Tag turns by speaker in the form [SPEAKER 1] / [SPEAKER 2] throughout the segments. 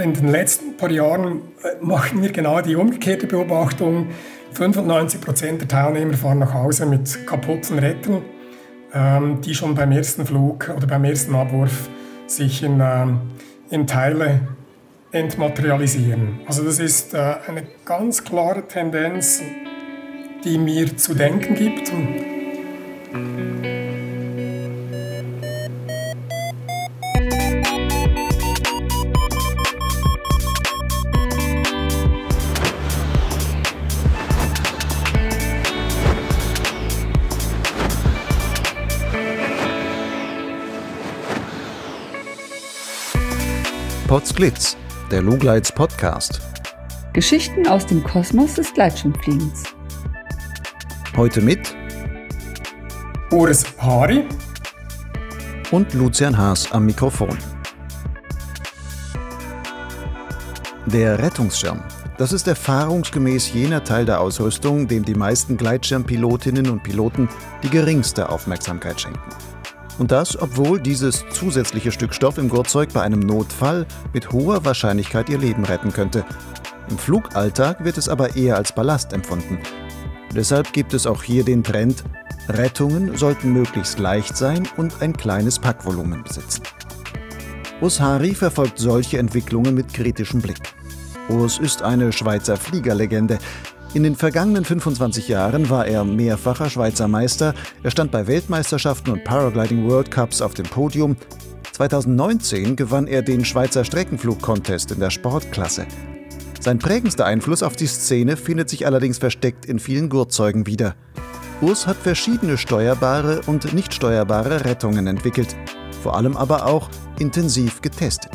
[SPEAKER 1] in den letzten paar Jahren äh, machen wir genau die umgekehrte Beobachtung. 95 Prozent der Teilnehmer fahren nach Hause mit kaputten Rettern, ähm, die schon beim ersten Flug oder beim ersten Abwurf sich in, ähm, in Teile entmaterialisieren. Also das ist äh, eine ganz klare Tendenz, die mir zu denken gibt.
[SPEAKER 2] Potsglitz, der Lugleits Podcast.
[SPEAKER 3] Geschichten aus dem Kosmos des Gleitschirmfliegens.
[SPEAKER 2] Heute mit
[SPEAKER 1] Urs Hari
[SPEAKER 2] und Lucian Haas am Mikrofon. Der Rettungsschirm. Das ist erfahrungsgemäß jener Teil der Ausrüstung, dem die meisten Gleitschirmpilotinnen und Piloten die geringste Aufmerksamkeit schenken. Und das, obwohl dieses zusätzliche Stück Stoff im Gurtzeug bei einem Notfall mit hoher Wahrscheinlichkeit ihr Leben retten könnte. Im Flugalltag wird es aber eher als Ballast empfunden. Deshalb gibt es auch hier den Trend, Rettungen sollten möglichst leicht sein und ein kleines Packvolumen besitzen. Urs Hari verfolgt solche Entwicklungen mit kritischem Blick. Urs ist eine Schweizer Fliegerlegende. In den vergangenen 25 Jahren war er mehrfacher Schweizer Meister, er stand bei Weltmeisterschaften und Paragliding World Cups auf dem Podium. 2019 gewann er den Schweizer Streckenflug-Contest in der Sportklasse. Sein prägendster Einfluss auf die Szene findet sich allerdings versteckt in vielen Gurtzeugen wieder. Urs hat verschiedene steuerbare und nicht steuerbare Rettungen entwickelt, vor allem aber auch intensiv getestet.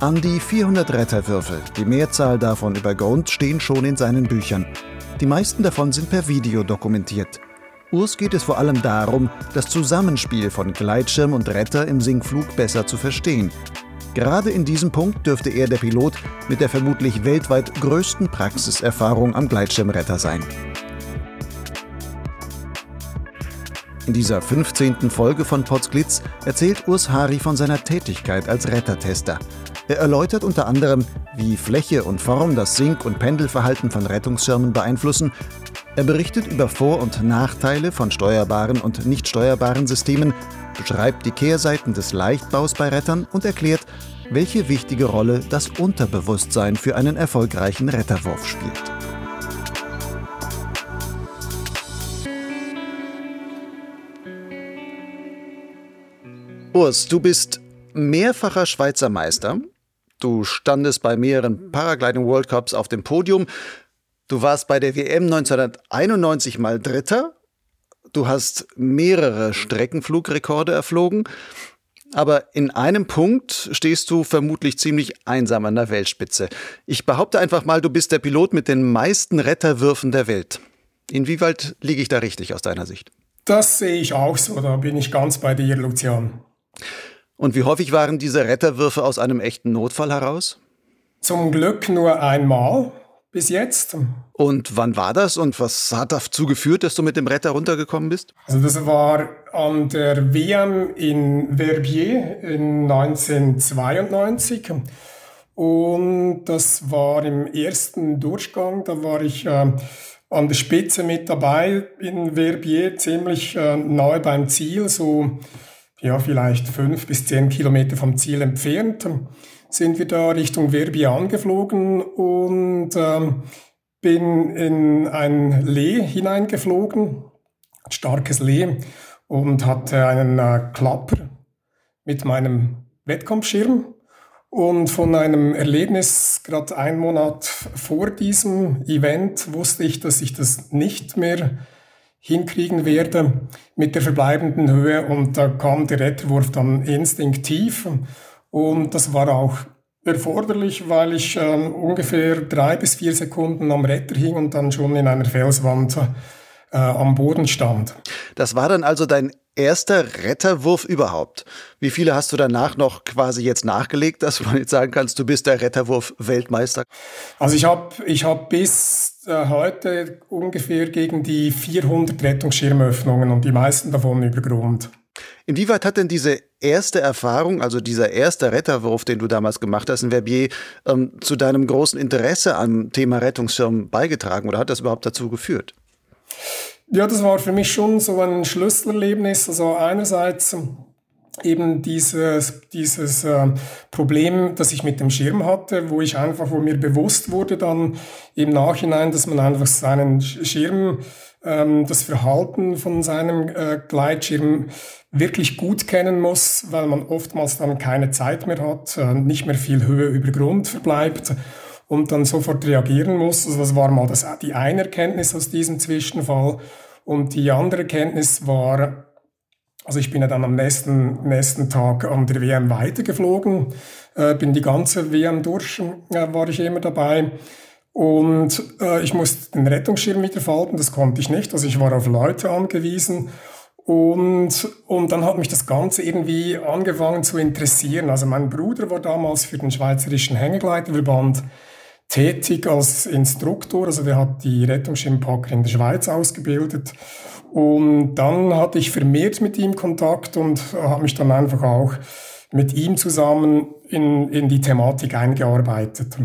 [SPEAKER 2] An die 400 Retterwürfe, die Mehrzahl davon über Grund, stehen schon in seinen Büchern. Die meisten davon sind per Video dokumentiert. Urs geht es vor allem darum, das Zusammenspiel von Gleitschirm und Retter im Sinkflug besser zu verstehen. Gerade in diesem Punkt dürfte er der Pilot mit der vermutlich weltweit größten Praxiserfahrung am Gleitschirmretter sein. In dieser 15. Folge von Potsglitz erzählt Urs Hari von seiner Tätigkeit als Rettertester. Er erläutert unter anderem, wie Fläche und Form das Sink- und Pendelverhalten von Rettungsschirmen beeinflussen. Er berichtet über Vor- und Nachteile von steuerbaren und nicht steuerbaren Systemen, beschreibt die Kehrseiten des Leichtbaus bei Rettern und erklärt, welche wichtige Rolle das Unterbewusstsein für einen erfolgreichen Retterwurf spielt. Urs, du bist mehrfacher Schweizer Meister Du standest bei mehreren Paragliding World Cups auf dem Podium. Du warst bei der WM 1991 mal Dritter. Du hast mehrere Streckenflugrekorde erflogen. Aber in einem Punkt stehst du vermutlich ziemlich einsam an der Weltspitze. Ich behaupte einfach mal, du bist der Pilot mit den meisten Retterwürfen der Welt. Inwieweit liege ich da richtig aus deiner Sicht?
[SPEAKER 1] Das sehe ich auch so, da bin ich ganz bei dir, Lucian.
[SPEAKER 2] Und wie häufig waren diese Retterwürfe aus einem echten Notfall heraus?
[SPEAKER 1] Zum Glück nur einmal bis jetzt.
[SPEAKER 2] Und wann war das und was hat dazu geführt, dass du mit dem Retter runtergekommen bist?
[SPEAKER 1] Also das war an der WM in Verbier in 1992. Und das war im ersten Durchgang, da war ich äh, an der Spitze mit dabei in Verbier, ziemlich äh, nahe beim Ziel, so ja, vielleicht fünf bis zehn Kilometer vom Ziel entfernt, sind wir da Richtung Verbi angeflogen und ähm, bin in ein Lee hineingeflogen, ein starkes Lee, und hatte einen äh, Klapper mit meinem Wettkampfschirm. Und von einem Erlebnis, gerade einen Monat vor diesem Event, wusste ich, dass ich das nicht mehr hinkriegen werde mit der verbleibenden Höhe. Und da kam der Retterwurf dann instinktiv. Und das war auch erforderlich, weil ich äh, ungefähr drei bis vier Sekunden am Retter hing und dann schon in einer Felswand äh, am Boden stand.
[SPEAKER 2] Das war dann also dein erster Retterwurf überhaupt. Wie viele hast du danach noch quasi jetzt nachgelegt, dass man jetzt sagen kannst, du bist der Retterwurf-Weltmeister?
[SPEAKER 1] Also ich habe ich hab bis äh, heute ungefähr gegen die 400 Rettungsschirmöffnungen und die meisten davon über Grund.
[SPEAKER 2] Inwieweit hat denn diese erste Erfahrung, also dieser erste Retterwurf, den du damals gemacht hast in Verbier, ähm, zu deinem großen Interesse am Thema Rettungsschirm beigetragen oder hat das überhaupt dazu geführt?
[SPEAKER 1] Ja, das war für mich schon so ein Schlüsselerlebnis. Also einerseits eben dieses, dieses äh, Problem, das ich mit dem Schirm hatte, wo ich einfach, wo mir bewusst wurde dann im Nachhinein, dass man einfach seinen Schirm, ähm, das Verhalten von seinem äh, Gleitschirm wirklich gut kennen muss, weil man oftmals dann keine Zeit mehr hat, äh, nicht mehr viel Höhe über Grund verbleibt und dann sofort reagieren muss. Also das war mal das, die eine Erkenntnis aus diesem Zwischenfall. Und die andere Erkenntnis war, also ich bin ja dann am nächsten, nächsten Tag an der WM weitergeflogen, äh, bin die ganze WM durch, äh, war ich immer dabei. Und äh, ich musste den Rettungsschirm wieder falten, das konnte ich nicht, also ich war auf Leute angewiesen. Und, und dann hat mich das Ganze irgendwie angefangen zu interessieren. Also mein Bruder war damals für den Schweizerischen Hängegleiterverband tätig als Instruktor, also der hat die Rettungsschirmpacker in der Schweiz ausgebildet. Und dann hatte ich vermehrt mit ihm Kontakt und habe mich dann einfach auch mit ihm zusammen in, in die Thematik eingearbeitet.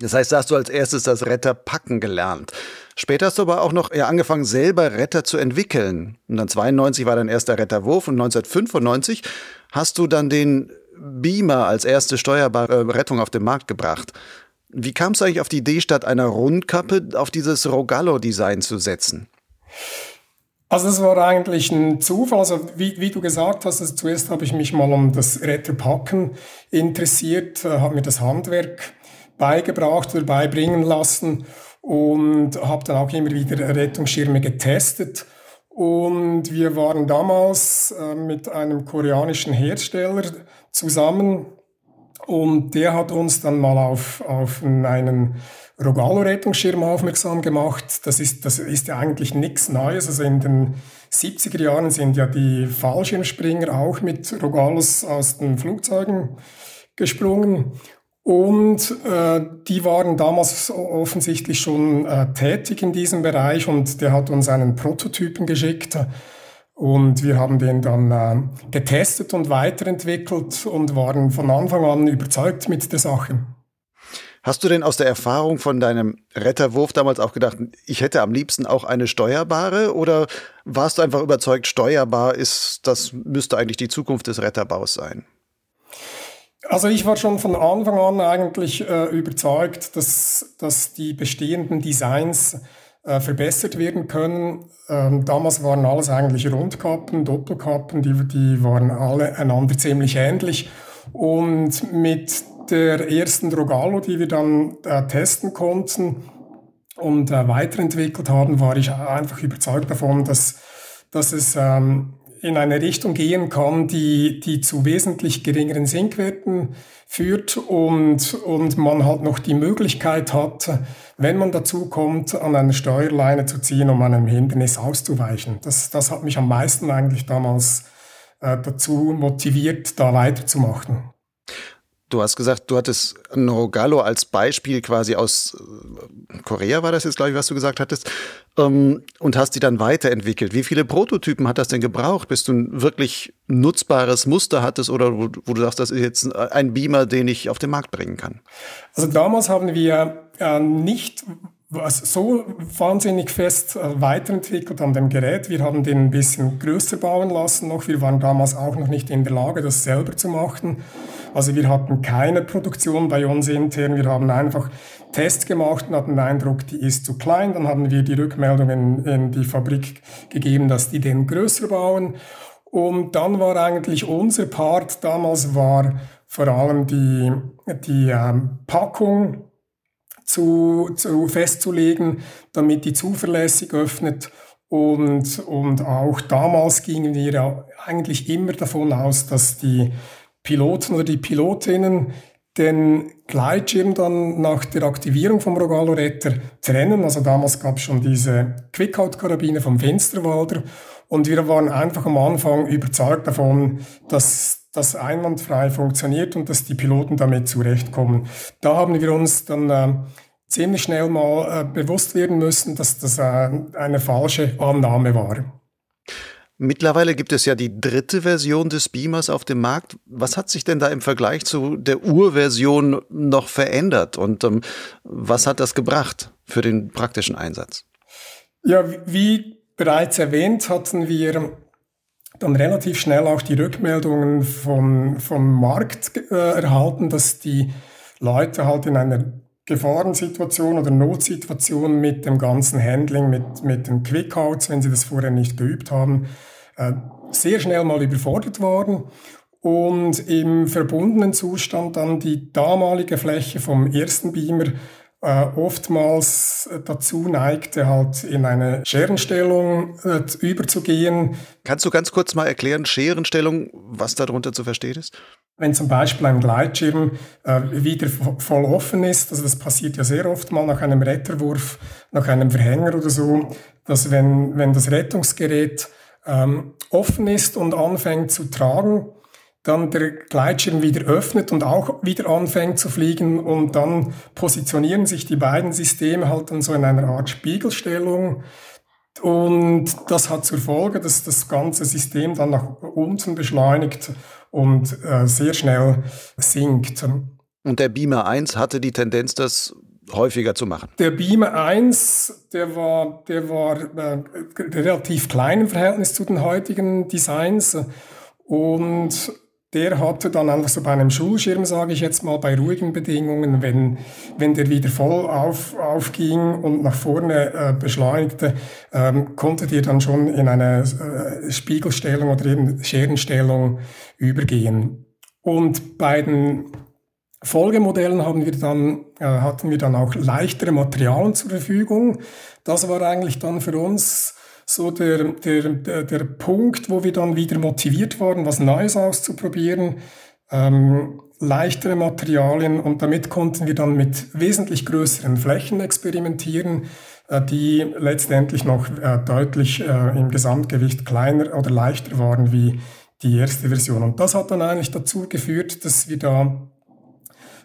[SPEAKER 2] Das heißt, da hast du als erstes das Retter packen gelernt. Später hast du aber auch noch ja, angefangen, selber Retter zu entwickeln. Und dann 92 war dein erster Retterwurf und 1995 hast du dann den Beamer als erste steuerbare Rettung auf den Markt gebracht. Wie kam es eigentlich auf die Idee, statt einer Rundkappe auf dieses Rogallo-Design zu setzen?
[SPEAKER 1] Also es war eigentlich ein Zufall. Also wie, wie du gesagt hast, also zuerst habe ich mich mal um das Retterpacken interessiert, äh, habe mir das Handwerk beigebracht oder beibringen lassen und habe dann auch immer wieder Rettungsschirme getestet. Und wir waren damals äh, mit einem koreanischen Hersteller zusammen und der hat uns dann mal auf, auf einen Rogalo-Rettungsschirm aufmerksam gemacht. Das ist, das ist ja eigentlich nichts Neues. Also in den 70er Jahren sind ja die Fallschirmspringer auch mit Rogalos aus den Flugzeugen gesprungen. Und äh, die waren damals offensichtlich schon äh, tätig in diesem Bereich und der hat uns einen Prototypen geschickt. Und wir haben den dann äh, getestet und weiterentwickelt und waren von Anfang an überzeugt mit der Sache.
[SPEAKER 2] Hast du denn aus der Erfahrung von deinem Retterwurf damals auch gedacht, ich hätte am liebsten auch eine steuerbare oder warst du einfach überzeugt, steuerbar ist, das müsste eigentlich die Zukunft des Retterbaus sein?
[SPEAKER 1] Also ich war schon von Anfang an eigentlich äh, überzeugt, dass, dass die bestehenden Designs äh, verbessert werden können. Ähm, damals waren alles eigentlich Rundkappen, Doppelkappen, die, die waren alle einander ziemlich ähnlich. Und mit der ersten Drogalo, die wir dann äh, testen konnten und äh, weiterentwickelt haben, war ich einfach überzeugt davon, dass, dass es ähm, in eine Richtung gehen kann, die, die zu wesentlich geringeren Sinkwerten führt und, und man halt noch die Möglichkeit hat, wenn man dazu kommt, an einer Steuerleine zu ziehen, um einem Hindernis auszuweichen. Das, das hat mich am meisten eigentlich damals äh, dazu motiviert, da weiterzumachen.
[SPEAKER 2] Du hast gesagt, du hattest Nogalo als Beispiel quasi aus äh, Korea, war das jetzt, glaube ich, was du gesagt hattest, ähm, und hast die dann weiterentwickelt. Wie viele Prototypen hat das denn gebraucht, bis du ein wirklich nutzbares Muster hattest oder wo, wo du sagst, das ist jetzt ein Beamer, den ich auf den Markt bringen kann?
[SPEAKER 1] Also damals haben wir äh, nicht was so wahnsinnig fest äh, weiterentwickelt an dem Gerät. Wir haben den ein bisschen größer bauen lassen noch. Wir waren damals auch noch nicht in der Lage, das selber zu machen. Also wir hatten keine Produktion bei uns intern. Wir haben einfach Tests gemacht und hatten den Eindruck, die ist zu klein. Dann haben wir die Rückmeldung in, in die Fabrik gegeben, dass die den größer bauen. Und dann war eigentlich unser Part damals war vor allem die, die ähm, Packung zu, zu festzulegen, damit die zuverlässig öffnet. Und, und auch damals gingen wir ja eigentlich immer davon aus, dass die Piloten oder die Pilotinnen den Gleitschirm dann nach der Aktivierung vom Rogalo-Retter trennen. Also damals gab es schon diese Quickout-Karabine vom Fensterwalder und wir waren einfach am Anfang überzeugt davon, dass das einwandfrei funktioniert und dass die Piloten damit zurechtkommen. Da haben wir uns dann äh, ziemlich schnell mal äh, bewusst werden müssen, dass das äh, eine falsche Annahme war.
[SPEAKER 2] Mittlerweile gibt es ja die dritte Version des Beamers auf dem Markt. Was hat sich denn da im Vergleich zu der Urversion noch verändert und ähm, was hat das gebracht für den praktischen Einsatz?
[SPEAKER 1] Ja, wie bereits erwähnt, hatten wir dann relativ schnell auch die Rückmeldungen vom, vom Markt äh, erhalten, dass die Leute halt in einer Gefahrensituation oder Notsituation mit dem ganzen Handling, mit, mit den Quickouts, wenn sie das vorher nicht geübt haben, äh, sehr schnell mal überfordert waren und im verbundenen Zustand dann die damalige Fläche vom ersten Beamer äh, oftmals dazu neigte, halt in eine Scherenstellung äh, überzugehen.
[SPEAKER 2] Kannst du ganz kurz mal erklären, Scherenstellung, was darunter zu verstehen ist?
[SPEAKER 1] Wenn zum Beispiel ein Gleitschirm äh, wieder voll offen ist, also das passiert ja sehr oft mal nach einem Retterwurf, nach einem Verhänger oder so, dass wenn, wenn das Rettungsgerät ähm, offen ist und anfängt zu tragen, dann der Gleitschirm wieder öffnet und auch wieder anfängt zu fliegen und dann positionieren sich die beiden Systeme halt dann so in einer Art Spiegelstellung. Und das hat zur Folge, dass das ganze System dann nach unten beschleunigt und äh, sehr schnell sinkt.
[SPEAKER 2] Und der Beamer 1 hatte die Tendenz, das häufiger zu machen?
[SPEAKER 1] Der Beamer 1, der war, der war äh, relativ klein im Verhältnis zu den heutigen Designs und der hatte dann einfach so bei einem Schulschirm, sage ich jetzt mal, bei ruhigen Bedingungen, wenn, wenn der wieder voll auf, aufging und nach vorne äh, beschleunigte, ähm, konnte ihr dann schon in eine äh, Spiegelstellung oder eben Scherenstellung übergehen. Und bei den Folgemodellen haben wir dann, äh, hatten wir dann auch leichtere Materialien zur Verfügung. Das war eigentlich dann für uns so der, der, der, der Punkt, wo wir dann wieder motiviert waren, was Neues auszuprobieren, ähm, leichtere Materialien und damit konnten wir dann mit wesentlich größeren Flächen experimentieren, äh, die letztendlich noch äh, deutlich äh, im Gesamtgewicht kleiner oder leichter waren wie die erste Version. Und das hat dann eigentlich dazu geführt, dass wir da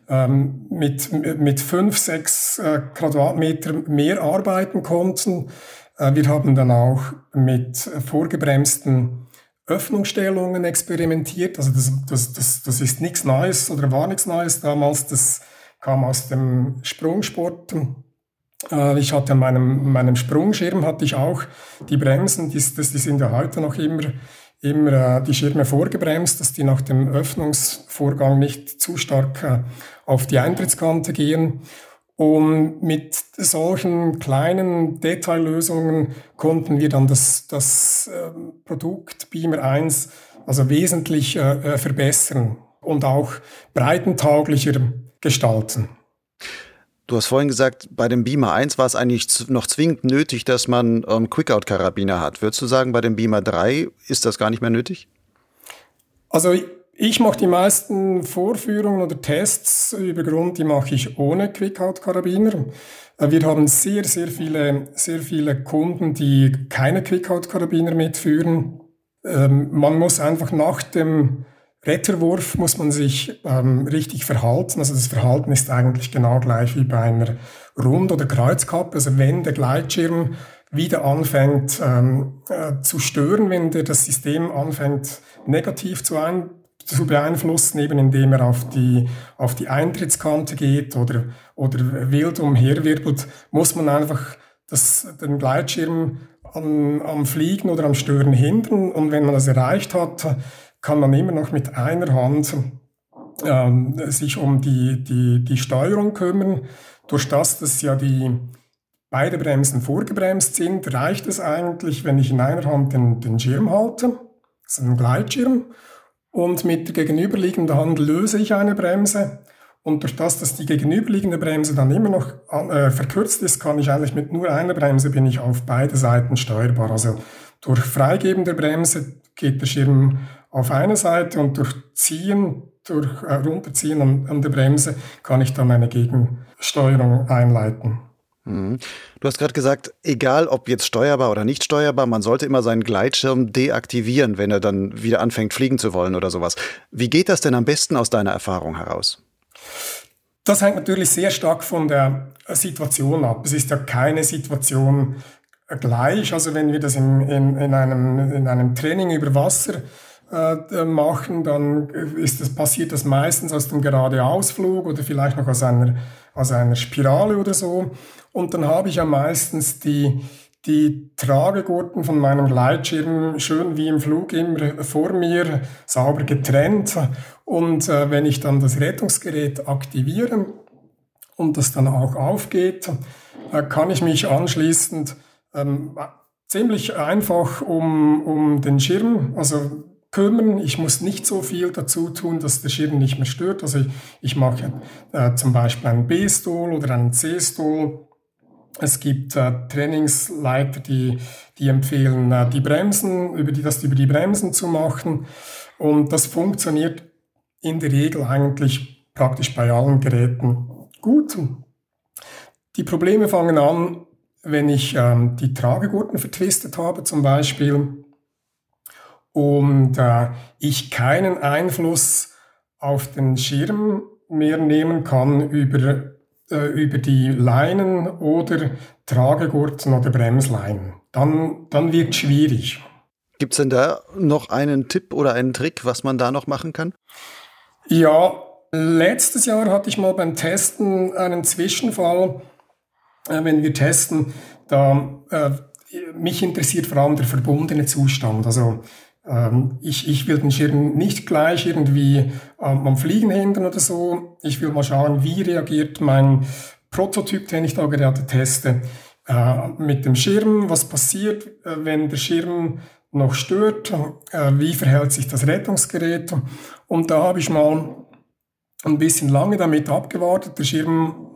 [SPEAKER 1] ähm, mit, mit fünf, sechs äh, Quadratmeter mehr arbeiten konnten wir haben dann auch mit vorgebremsten Öffnungsstellungen experimentiert. Also das, das, das, das ist nichts Neues oder war nichts Neues damals. Das kam aus dem Sprungsport. Äh, ich hatte an meinem, meinem Sprungschirm hatte ich auch die Bremsen, die, die sind ja heute noch immer, immer äh, die Schirme vorgebremst, dass die nach dem Öffnungsvorgang nicht zu stark auf die Eintrittskante gehen. Und mit solchen kleinen Detaillösungen konnten wir dann das, das äh, Produkt Beamer 1 also wesentlich äh, äh, verbessern und auch breitentauglicher gestalten.
[SPEAKER 2] Du hast vorhin gesagt, bei dem Beamer 1 war es eigentlich noch zwingend nötig, dass man ähm, Quickout-Karabiner hat. Würdest du sagen, bei dem Beamer 3 ist das gar nicht mehr nötig?
[SPEAKER 1] Also ich mache die meisten Vorführungen oder Tests über Grund, die mache ich ohne Quickout-Karabiner. Äh, wir haben sehr, sehr viele, sehr viele Kunden, die keine Quickout-Karabiner mitführen. Ähm, man muss einfach nach dem Retterwurf muss man sich ähm, richtig verhalten. Also das Verhalten ist eigentlich genau gleich wie bei einer Rund- oder Kreuzkappe. Also wenn der Gleitschirm wieder anfängt ähm, äh, zu stören, wenn der das System anfängt negativ zu ein zu beeinflussen, eben indem er auf die, auf die Eintrittskante geht oder, oder wild umherwirbelt, muss man einfach das, den Gleitschirm am, am Fliegen oder am Stören hindern. Und wenn man das erreicht hat, kann man immer noch mit einer Hand ähm, sich um die, die, die Steuerung kümmern. Durch das, dass ja die beide Bremsen vorgebremst sind, reicht es eigentlich, wenn ich in einer Hand den, den Schirm halte, das ist ein Gleitschirm, und mit der gegenüberliegenden Hand löse ich eine Bremse. Und durch das, dass die gegenüberliegende Bremse dann immer noch äh, verkürzt ist, kann ich eigentlich mit nur einer Bremse bin ich auf beide Seiten steuerbar. Also durch Freigeben der Bremse geht der Schirm auf eine Seite und durch Ziehen, durch äh, Runterziehen an, an der Bremse kann ich dann eine Gegensteuerung einleiten.
[SPEAKER 2] Mhm. Du hast gerade gesagt, egal ob jetzt steuerbar oder nicht steuerbar, man sollte immer seinen Gleitschirm deaktivieren, wenn er dann wieder anfängt fliegen zu wollen oder sowas. Wie geht das denn am besten aus deiner Erfahrung heraus?
[SPEAKER 1] Das hängt natürlich sehr stark von der Situation ab. Es ist ja keine Situation gleich. Also wenn wir das in, in, in, einem, in einem Training über Wasser äh, machen, dann ist das, passiert das meistens aus dem Geradeausflug oder vielleicht noch aus einer, aus einer Spirale oder so. Und dann habe ich ja meistens die, die Tragegurten von meinem Gleitschirm schön wie im Flug immer vor mir sauber getrennt. Und äh, wenn ich dann das Rettungsgerät aktiviere und das dann auch aufgeht, äh, kann ich mich anschließend ähm, ziemlich einfach um, um den Schirm, also kümmern. Ich muss nicht so viel dazu tun, dass der Schirm nicht mehr stört. Also ich, ich mache äh, zum Beispiel einen B-Stool oder einen C-Stool. Es gibt äh, Trainingsleiter, die, die empfehlen, äh, die Bremsen, über die, das über die Bremsen zu machen. Und das funktioniert in der Regel eigentlich praktisch bei allen Geräten gut. Die Probleme fangen an, wenn ich ähm, die Tragegurten vertwistet habe zum Beispiel und äh, ich keinen Einfluss auf den Schirm mehr nehmen kann über, äh, über die Leinen oder Tragegurten oder Bremsleinen, dann, dann wird es schwierig.
[SPEAKER 2] Gibt es denn da noch einen Tipp oder einen Trick, was man da noch machen kann?
[SPEAKER 1] Ja, letztes Jahr hatte ich mal beim Testen einen Zwischenfall. Äh, wenn wir testen, da äh, mich interessiert vor allem der verbundene Zustand. Also ich, ich will den Schirm nicht gleich irgendwie ähm, am Fliegen hindern oder so. Ich will mal schauen, wie reagiert mein Prototyp, den ich da gerade teste, äh, mit dem Schirm. Was passiert, äh, wenn der Schirm noch stört? Äh, wie verhält sich das Rettungsgerät? Und da habe ich mal ein bisschen lange damit abgewartet. Der Schirm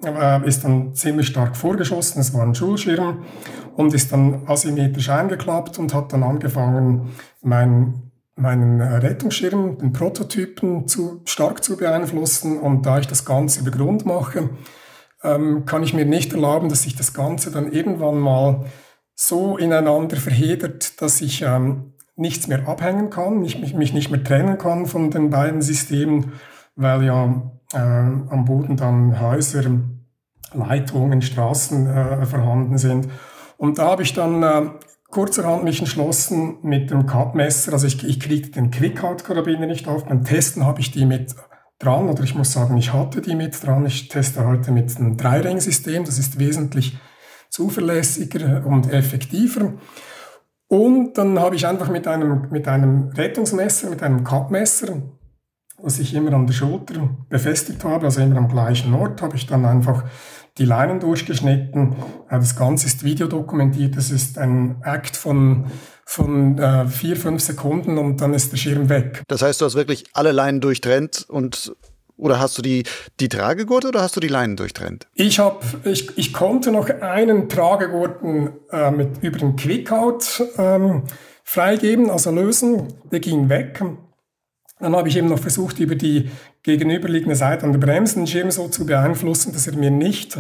[SPEAKER 1] ist dann ziemlich stark vorgeschossen. Es war ein Schulschirm und ist dann asymmetrisch eingeklappt und hat dann angefangen, mein, meinen Rettungsschirm, den Prototypen zu stark zu beeinflussen. Und da ich das Ganze über Grund mache, ähm, kann ich mir nicht erlauben, dass sich das Ganze dann irgendwann mal so ineinander verhedert, dass ich ähm, nichts mehr abhängen kann, ich mich, mich nicht mehr trennen kann von den beiden Systemen weil ja äh, am Boden dann Häuser, Leitungen, Straßen äh, vorhanden sind. Und da habe ich dann äh, kurzerhand mich entschlossen mit dem Cut-Messer, also ich, ich kriege den Quick-Out-Karabiner nicht auf, beim Testen habe ich die mit dran, oder ich muss sagen, ich hatte die mit dran. Ich teste heute mit einem Dreiring-System, das ist wesentlich zuverlässiger und effektiver. Und dann habe ich einfach mit einem, mit einem Rettungsmesser, mit einem Cut-Messer, was ich immer an der Schulter befestigt habe, also immer am gleichen Ort, habe ich dann einfach die Leinen durchgeschnitten. Äh, das Ganze ist videodokumentiert. Das ist ein Act von, von äh, vier, fünf Sekunden und dann ist der Schirm weg.
[SPEAKER 2] Das heißt, du hast wirklich alle Leinen durchtrennt und oder hast du die, die Tragegurte oder hast du die Leinen durchtrennt?
[SPEAKER 1] Ich, hab, ich, ich konnte noch einen Tragegurten äh, mit, über den Quickout ähm, freigeben, also lösen. Der ging weg. Dann habe ich eben noch versucht, über die gegenüberliegende Seite an der Bremsenschirm so zu beeinflussen, dass er mir nicht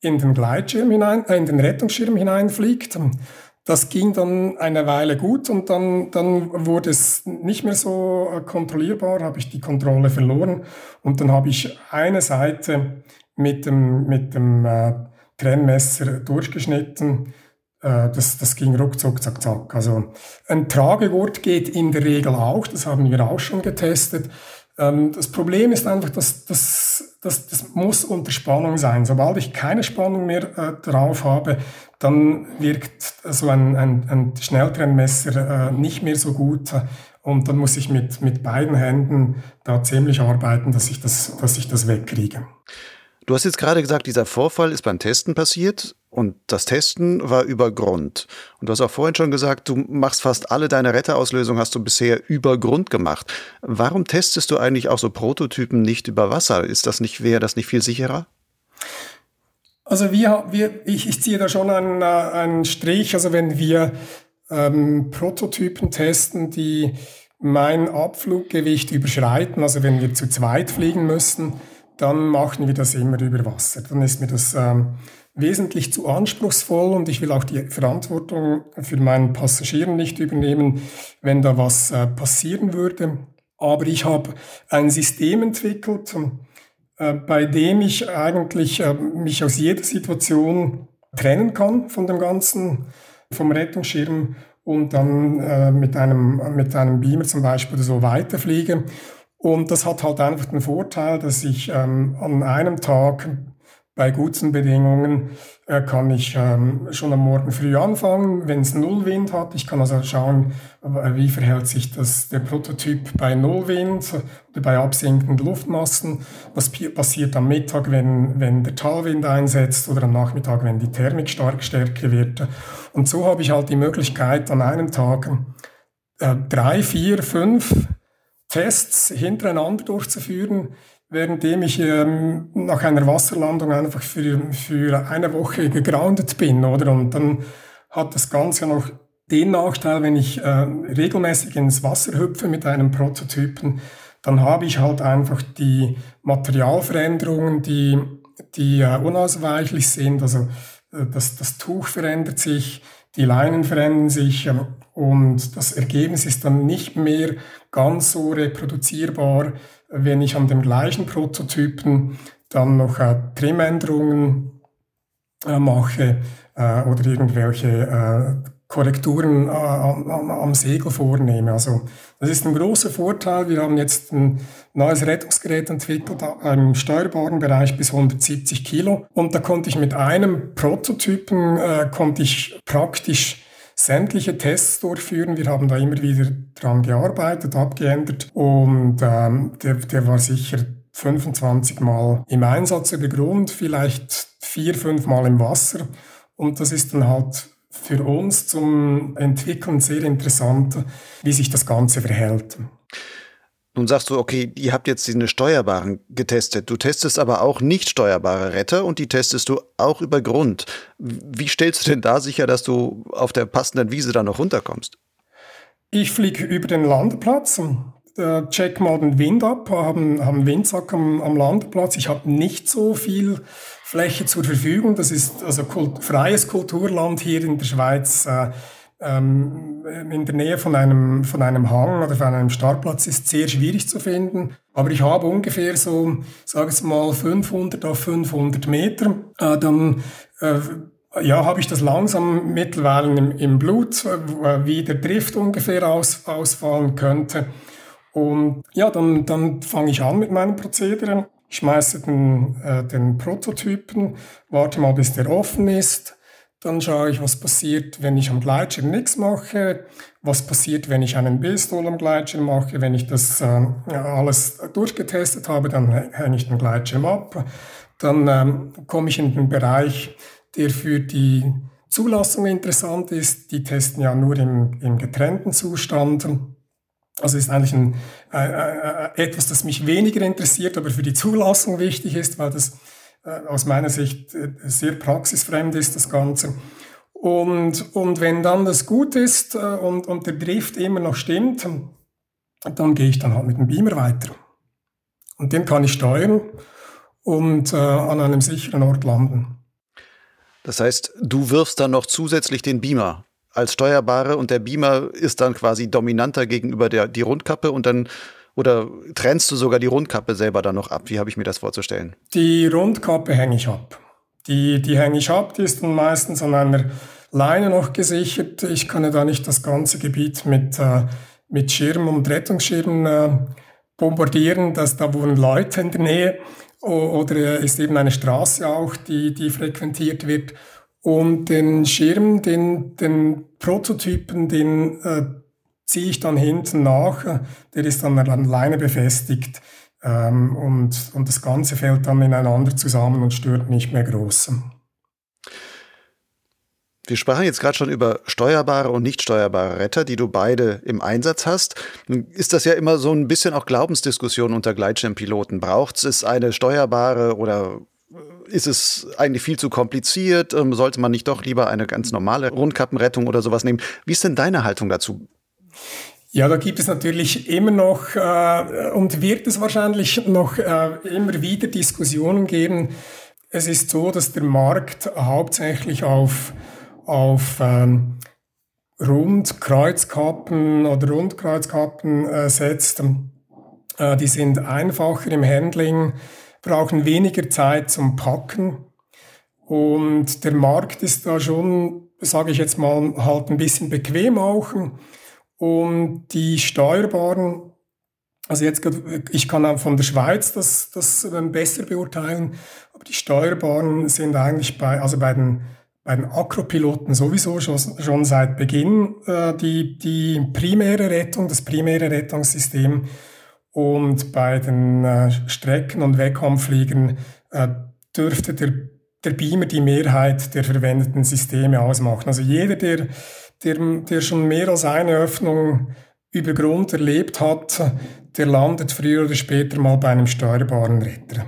[SPEAKER 1] in den Gleitschirm hinein, äh, in den Rettungsschirm hineinfliegt. Das ging dann eine Weile gut und dann, dann wurde es nicht mehr so äh, kontrollierbar, habe ich die Kontrolle verloren und dann habe ich eine Seite mit dem, mit dem äh, Trennmesser durchgeschnitten äh, das, das ging ruckzuck, zack, zack. Also ein Tragegurt geht in der Regel auch, das haben wir auch schon getestet. Ähm, das Problem ist einfach, dass das, das, das muss unter Spannung sein. Sobald ich keine Spannung mehr äh, drauf habe, dann wirkt so ein, ein, ein Schnelltrennmesser äh, nicht mehr so gut. Und dann muss ich mit, mit beiden Händen da ziemlich arbeiten, dass ich das, dass ich das wegkriege.
[SPEAKER 2] Du hast jetzt gerade gesagt, dieser Vorfall ist beim Testen passiert und das Testen war über Grund. Und du hast auch vorhin schon gesagt, du machst fast alle deine Retterauslösungen hast du bisher über Grund gemacht. Warum testest du eigentlich auch so Prototypen nicht über Wasser? Ist das nicht, wäre das nicht viel sicherer?
[SPEAKER 1] Also wir, wir ich, ich ziehe da schon einen, äh, einen Strich. Also wenn wir ähm, Prototypen testen, die mein Abfluggewicht überschreiten, also wenn wir zu zweit fliegen müssen, dann machen wir das immer über Wasser. Dann ist mir das ähm, wesentlich zu anspruchsvoll und ich will auch die Verantwortung für meinen Passagieren nicht übernehmen, wenn da was äh, passieren würde. Aber ich habe ein System entwickelt, äh, bei dem ich eigentlich äh, mich aus jeder Situation trennen kann von dem Ganzen. vom Rettungsschirm und dann äh, mit, einem, mit einem Beamer zum Beispiel so weiterfliege. Und das hat halt einfach den Vorteil, dass ich ähm, an einem Tag bei guten Bedingungen äh, kann ich ähm, schon am Morgen früh anfangen, wenn es Nullwind hat. Ich kann also schauen, wie verhält sich das, der Prototyp bei Nullwind oder bei absinkenden Luftmassen. Was passiert am Mittag, wenn, wenn der Talwind einsetzt oder am Nachmittag, wenn die Thermik stark stärker wird. Und so habe ich halt die Möglichkeit, an einem Tag äh, drei, vier, fünf Tests hintereinander durchzuführen, währenddem ich ähm, nach einer Wasserlandung einfach für, für eine Woche gegroundet bin, oder? Und dann hat das Ganze noch den Nachteil, wenn ich äh, regelmäßig ins Wasser hüpfe mit einem Prototypen, dann habe ich halt einfach die Materialveränderungen, die, die äh, unausweichlich sind. Also äh, das, das Tuch verändert sich, die Leinen verändern sich äh, und das Ergebnis ist dann nicht mehr ganz so reproduzierbar, wenn ich an dem gleichen Prototypen dann noch äh, Trimänderungen äh, mache äh, oder irgendwelche äh, Korrekturen äh, am, am, Segel vornehme. Also das ist ein großer Vorteil. Wir haben jetzt ein neues Rettungsgerät entwickelt im steuerbaren Bereich bis 170 Kilo und da konnte ich mit einem Prototypen äh, konnte ich praktisch sämtliche Tests durchführen. Wir haben da immer wieder dran gearbeitet, abgeändert und ähm, der, der war sicher 25 Mal im Einsatz über Grund, vielleicht vier, fünf Mal im Wasser. Und das ist dann halt für uns zum Entwickeln sehr interessant, wie sich das Ganze verhält.
[SPEAKER 2] Nun sagst du, okay, ihr habt jetzt diese steuerbaren getestet. Du testest aber auch nicht steuerbare Retter und die testest du auch über Grund. Wie stellst du denn da sicher, dass du auf der passenden Wiese da noch runterkommst?
[SPEAKER 1] Ich fliege über den Landeplatz, äh, check mal den Wind ab, haben, haben Windsack am, am Landeplatz. Ich habe nicht so viel Fläche zur Verfügung. Das ist also kult, freies Kulturland hier in der Schweiz. Äh, ähm, in der Nähe von einem, von einem Hang oder von einem Startplatz ist sehr schwierig zu finden. Aber ich habe ungefähr so, sage ich mal, 500 auf 500 Meter. Äh, dann äh, ja, habe ich das langsam mittlerweile im, im Blut, äh, wie der Drift ungefähr aus, ausfallen könnte. Und ja, dann, dann fange ich an mit meinem Prozedere. Ich schmeiße den, äh, den Prototypen, warte mal, bis der offen ist dann schaue ich, was passiert, wenn ich am Gleitschirm nichts mache, was passiert, wenn ich einen B-Stoll am Gleitschirm mache. Wenn ich das äh, alles durchgetestet habe, dann hänge ich den Gleitschirm ab. Dann ähm, komme ich in den Bereich, der für die Zulassung interessant ist. Die testen ja nur im, im getrennten Zustand. Also ist eigentlich ein, äh, äh, etwas, das mich weniger interessiert, aber für die Zulassung wichtig ist, weil das äh, aus meiner Sicht äh, sehr praxisfremd ist, das Ganze. Und, und wenn dann das gut ist äh, und, und der Drift immer noch stimmt, dann gehe ich dann halt mit dem Beamer weiter. Und den kann ich steuern und äh, an einem sicheren Ort landen.
[SPEAKER 2] Das heißt, du wirfst dann noch zusätzlich den Beamer als steuerbare und der Beamer ist dann quasi dominanter gegenüber der die Rundkappe und dann oder trennst du sogar die Rundkappe selber dann noch ab? Wie habe ich mir das vorzustellen?
[SPEAKER 1] Die Rundkappe hänge ich ab. Die, die hänge ich ab, die ist dann meistens an einer Leine noch gesichert. Ich kann ja da nicht das ganze Gebiet mit, äh, mit Schirm und Rettungsschirm äh, bombardieren, dass da wohnen Leute in der Nähe oder ist eben eine Straße auch, die, die frequentiert wird. Und den Schirm, den, den Prototypen, den äh, ziehe ich dann hinten nach, der ist dann an Leine befestigt ähm, und, und das Ganze fällt dann ineinander zusammen und stört nicht mehr groß.
[SPEAKER 2] Wir sprachen jetzt gerade schon über steuerbare und nicht steuerbare Retter, die du beide im Einsatz hast. Ist das ja immer so ein bisschen auch Glaubensdiskussion unter Gleitschirmpiloten. Braucht es eine steuerbare oder ist es eigentlich viel zu kompliziert? Ähm, sollte man nicht doch lieber eine ganz normale Rundkappenrettung oder sowas nehmen? Wie ist denn deine Haltung dazu?
[SPEAKER 1] Ja, da gibt es natürlich immer noch äh, und wird es wahrscheinlich noch äh, immer wieder Diskussionen geben. Es ist so, dass der Markt hauptsächlich auf, auf ähm, Rundkreuzkappen oder Rundkreuzkappen äh, setzt. Äh, die sind einfacher im Handling, brauchen weniger Zeit zum Packen Und der Markt ist da schon, sage ich jetzt mal, halt ein bisschen bequem auch. Und die steuerbaren, also jetzt, ich kann auch von der Schweiz das, das ähm, besser beurteilen, aber die steuerbaren sind eigentlich bei, also bei den, bei den Akropiloten sowieso schon, schon seit Beginn äh, die, die primäre Rettung, das primäre Rettungssystem. Und bei den äh, Strecken- und Wettkampffliegern äh, dürfte der, der Beamer die Mehrheit der verwendeten Systeme ausmachen. Also jeder, der der, der schon mehr als eine Öffnung über Grund erlebt hat, der landet früher oder später mal bei einem steuerbaren Retter.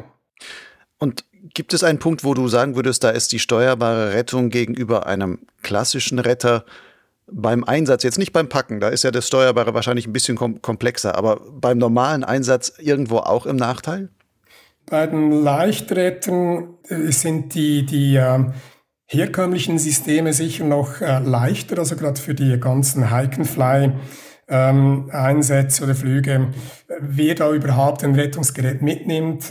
[SPEAKER 2] Und gibt es einen Punkt, wo du sagen würdest, da ist die steuerbare Rettung gegenüber einem klassischen Retter beim Einsatz, jetzt nicht beim Packen, da ist ja das Steuerbare wahrscheinlich ein bisschen komplexer, aber beim normalen Einsatz irgendwo auch im Nachteil?
[SPEAKER 1] Bei den Leichtrettern äh, sind die, die äh, herkömmlichen Systeme sicher noch äh, leichter, also gerade für die ganzen Hike-and-Fly. Ähm, Einsätze oder Flüge, wer da überhaupt ein Rettungsgerät mitnimmt,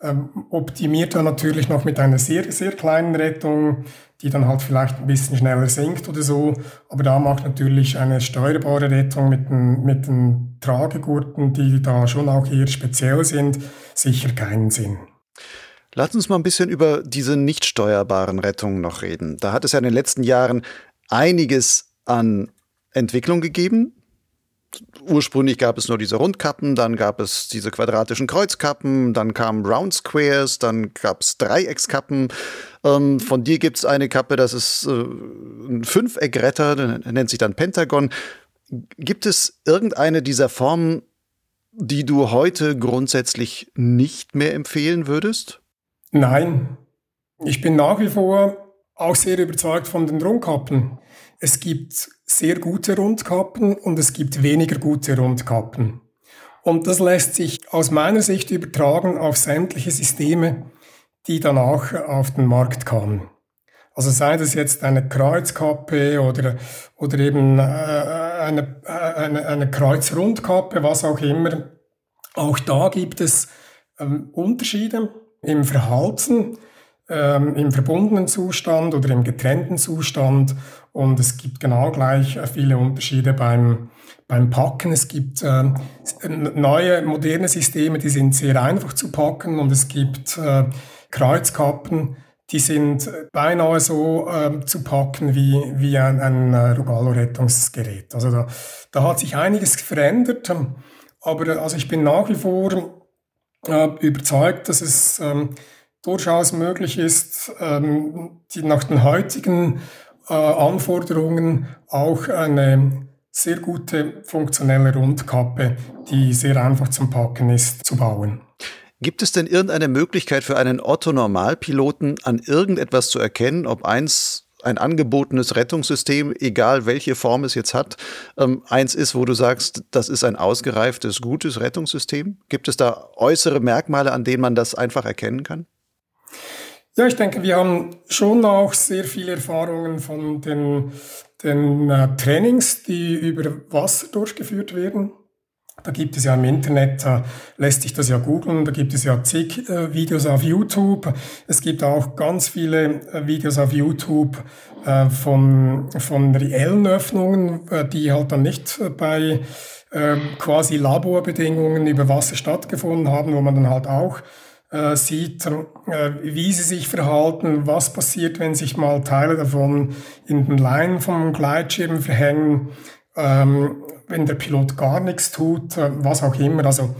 [SPEAKER 1] ähm, optimiert er natürlich noch mit einer sehr, sehr kleinen Rettung, die dann halt vielleicht ein bisschen schneller sinkt oder so. Aber da macht natürlich eine steuerbare Rettung mit den, mit den Tragegurten, die da schon auch eher speziell sind, sicher keinen Sinn.
[SPEAKER 2] Lass uns mal ein bisschen über diese nicht steuerbaren Rettungen noch reden. Da hat es ja in den letzten Jahren einiges an Entwicklung gegeben. Ursprünglich gab es nur diese Rundkappen, dann gab es diese quadratischen Kreuzkappen, dann kamen Round Squares, dann gab es Dreieckskappen. Ähm, von dir gibt es eine Kappe, das ist äh, ein Fünfeckretter, nennt sich dann Pentagon. Gibt es irgendeine dieser Formen, die du heute grundsätzlich nicht mehr empfehlen würdest?
[SPEAKER 1] Nein, ich bin nach wie vor auch sehr überzeugt von den Rundkappen. Es gibt sehr gute Rundkappen und es gibt weniger gute Rundkappen. Und das lässt sich aus meiner Sicht übertragen auf sämtliche Systeme, die danach auf den Markt kamen. Also sei das jetzt eine Kreuzkappe oder, oder eben äh, eine, äh, eine, eine Kreuzrundkappe, was auch immer. Auch da gibt es ähm, Unterschiede im Verhalten, ähm, im verbundenen Zustand oder im getrennten Zustand. Und es gibt genau gleich viele Unterschiede beim, beim Packen. Es gibt äh, neue, moderne Systeme, die sind sehr einfach zu packen und es gibt äh, Kreuzkappen, die sind beinahe so äh, zu packen wie, wie ein, ein äh, Rugalo-Rettungsgerät. Also da, da hat sich einiges verändert, aber also ich bin nach wie vor äh, überzeugt, dass es ähm, durchaus möglich ist, ähm, die nach den heutigen äh, Anforderungen auch eine sehr gute funktionelle Rundkappe, die sehr einfach zum Packen ist, zu bauen.
[SPEAKER 2] Gibt es denn irgendeine Möglichkeit für einen Otto-Normalpiloten an irgendetwas zu erkennen, ob eins ein angebotenes Rettungssystem, egal welche Form es jetzt hat, ähm, eins ist, wo du sagst, das ist ein ausgereiftes, gutes Rettungssystem? Gibt es da äußere Merkmale, an denen man das einfach erkennen kann?
[SPEAKER 1] Ja, ich denke, wir haben schon auch sehr viele Erfahrungen von den, den äh, Trainings, die über Wasser durchgeführt werden. Da gibt es ja im Internet, da lässt sich das ja googeln, da gibt es ja zig äh, Videos auf YouTube. Es gibt auch ganz viele äh, Videos auf YouTube äh, von, von reellen Öffnungen, äh, die halt dann nicht bei ähm, quasi Laborbedingungen über Wasser stattgefunden haben, wo man dann halt auch äh, sieht, äh, wie sie sich verhalten, was passiert, wenn sich mal Teile davon in den Leinen vom Gleitschirm verhängen. Ähm, wenn der Pilot gar nichts tut, äh, was auch immer. Also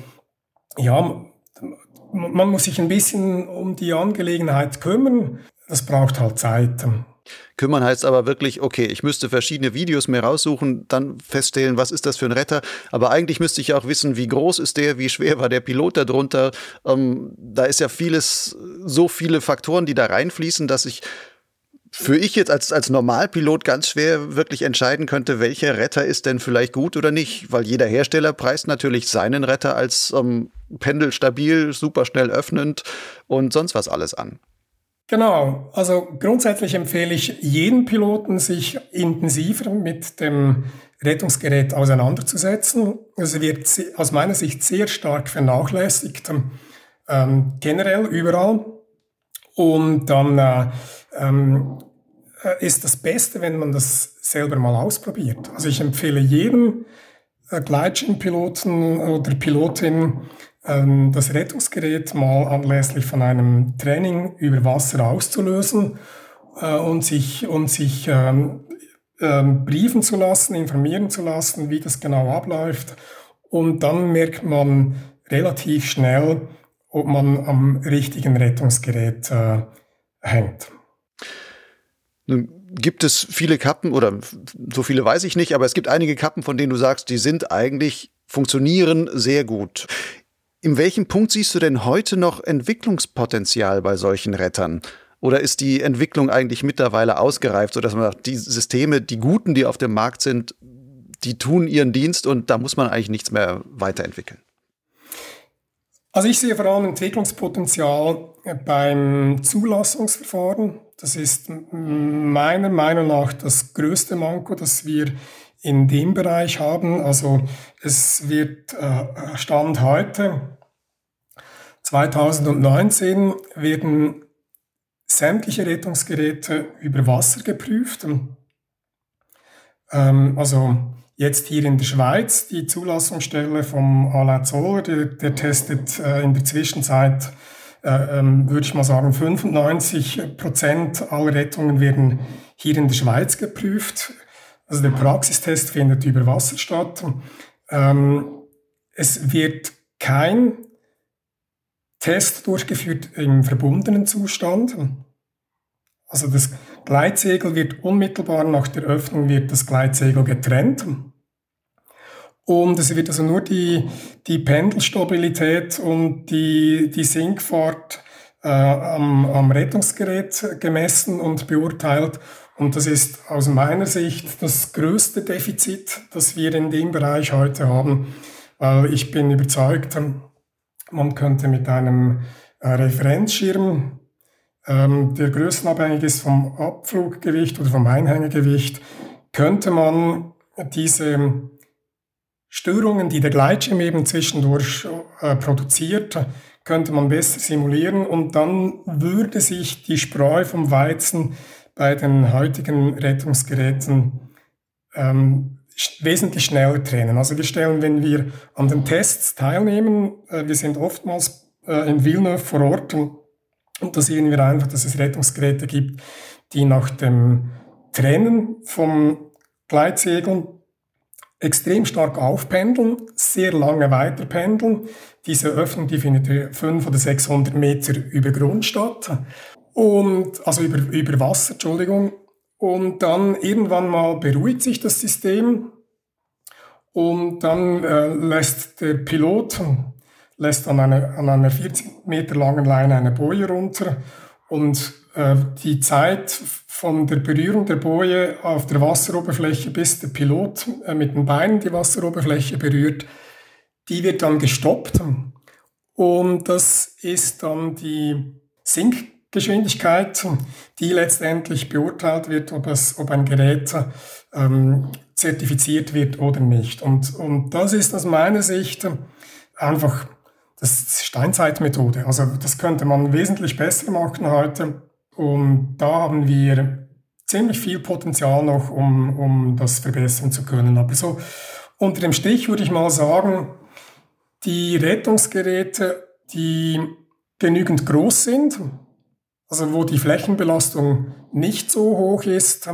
[SPEAKER 1] ja, man muss sich ein bisschen um die Angelegenheit kümmern. Das braucht halt Zeit.
[SPEAKER 2] Kümmern heißt aber wirklich, okay, ich müsste verschiedene Videos mir raussuchen, dann feststellen, was ist das für ein Retter. Aber eigentlich müsste ich auch wissen, wie groß ist der, wie schwer war der Pilot darunter. Ähm, da ist ja vieles, so viele Faktoren, die da reinfließen, dass ich für ich jetzt als, als Normalpilot ganz schwer wirklich entscheiden könnte, welcher Retter ist denn vielleicht gut oder nicht, weil jeder Hersteller preist natürlich seinen Retter als ähm, pendelstabil, superschnell öffnend und sonst was alles an.
[SPEAKER 1] Genau, also grundsätzlich empfehle ich jedem Piloten, sich intensiver mit dem Rettungsgerät auseinanderzusetzen. Es wird aus meiner Sicht sehr stark vernachlässigt, ähm, generell überall. Und dann äh, ähm, äh, ist das Beste, wenn man das selber mal ausprobiert. Also ich empfehle jedem äh, Gleitschirmpiloten oder Pilotin, ähm, das Rettungsgerät mal anlässlich von einem Training über Wasser auszulösen äh, und sich, und sich ähm, ähm, briefen zu lassen, informieren zu lassen, wie das genau abläuft. Und dann merkt man relativ schnell, ob man am richtigen Rettungsgerät äh, hängt.
[SPEAKER 2] Nun gibt es viele Kappen oder so viele weiß ich nicht, aber es gibt einige Kappen, von denen du sagst, die sind eigentlich funktionieren sehr gut. In welchem Punkt siehst du denn heute noch Entwicklungspotenzial bei solchen Rettern? Oder ist die Entwicklung eigentlich mittlerweile ausgereift, sodass man sagt, die Systeme, die guten, die auf dem Markt sind, die tun ihren Dienst und da muss man eigentlich nichts mehr weiterentwickeln?
[SPEAKER 1] Also ich sehe vor allem Entwicklungspotenzial beim Zulassungsverfahren. Das ist meiner Meinung nach das größte Manko, das wir in dem Bereich haben. Also es wird äh, Stand heute 2019 werden sämtliche Rettungsgeräte über Wasser geprüft. Ähm, also jetzt hier in der Schweiz, die Zulassungsstelle vom Alain Zoller, der, der testet äh, in der Zwischenzeit, würde ich mal sagen, 95 Prozent aller Rettungen werden hier in der Schweiz geprüft. Also der Praxistest findet über Wasser statt. Ähm, es wird kein Test durchgeführt im verbundenen Zustand. Also das Gleitsegel wird unmittelbar nach der Öffnung wird das Gleitsegel getrennt. Und es wird also nur die, die Pendelstabilität und die, die Sinkfahrt äh, am, am Rettungsgerät gemessen und beurteilt. Und das ist aus meiner Sicht das größte Defizit, das wir in dem Bereich heute haben, weil ich bin überzeugt, man könnte mit einem äh, Referenzschirm, ähm, der größenabhängig ist vom Abfluggewicht oder vom Einhängegewicht, könnte man diese Störungen, die der Gleitschirm eben zwischendurch äh, produziert, könnte man besser simulieren und dann würde sich die Spreu vom Weizen bei den heutigen Rettungsgeräten ähm, wesentlich schneller trennen. Also wir stellen, wenn wir an den Tests teilnehmen, äh, wir sind oftmals äh, in Villeneuve vor Ort und, da sehen wir einfach, dass es Rettungsgeräte gibt, die nach dem Trennen vom Gleitsegel extrem stark aufpendeln, sehr lange weiterpendeln. Diese Öffnung, die findet 500 oder 600 Meter über Grund statt. Und, also über, über Wasser, Entschuldigung. Und dann irgendwann mal beruhigt sich das System und dann äh, lässt der Pilot lässt an, eine, an einer 40 Meter langen Leine eine Boje runter und die Zeit von der Berührung der Boje auf der Wasseroberfläche bis der Pilot äh, mit den Beinen die Wasseroberfläche berührt, die wird dann gestoppt und das ist dann die Sink Geschwindigkeit, die letztendlich beurteilt wird, ob, es, ob ein Gerät ähm, zertifiziert wird oder nicht. Und, und das ist aus meiner Sicht einfach das Steinzeitmethode. Also das könnte man wesentlich besser machen heute. Und da haben wir ziemlich viel Potenzial noch, um, um das verbessern zu können. Aber so unter dem Stich würde ich mal sagen, die Rettungsgeräte, die genügend groß sind, also wo die Flächenbelastung nicht so hoch ist,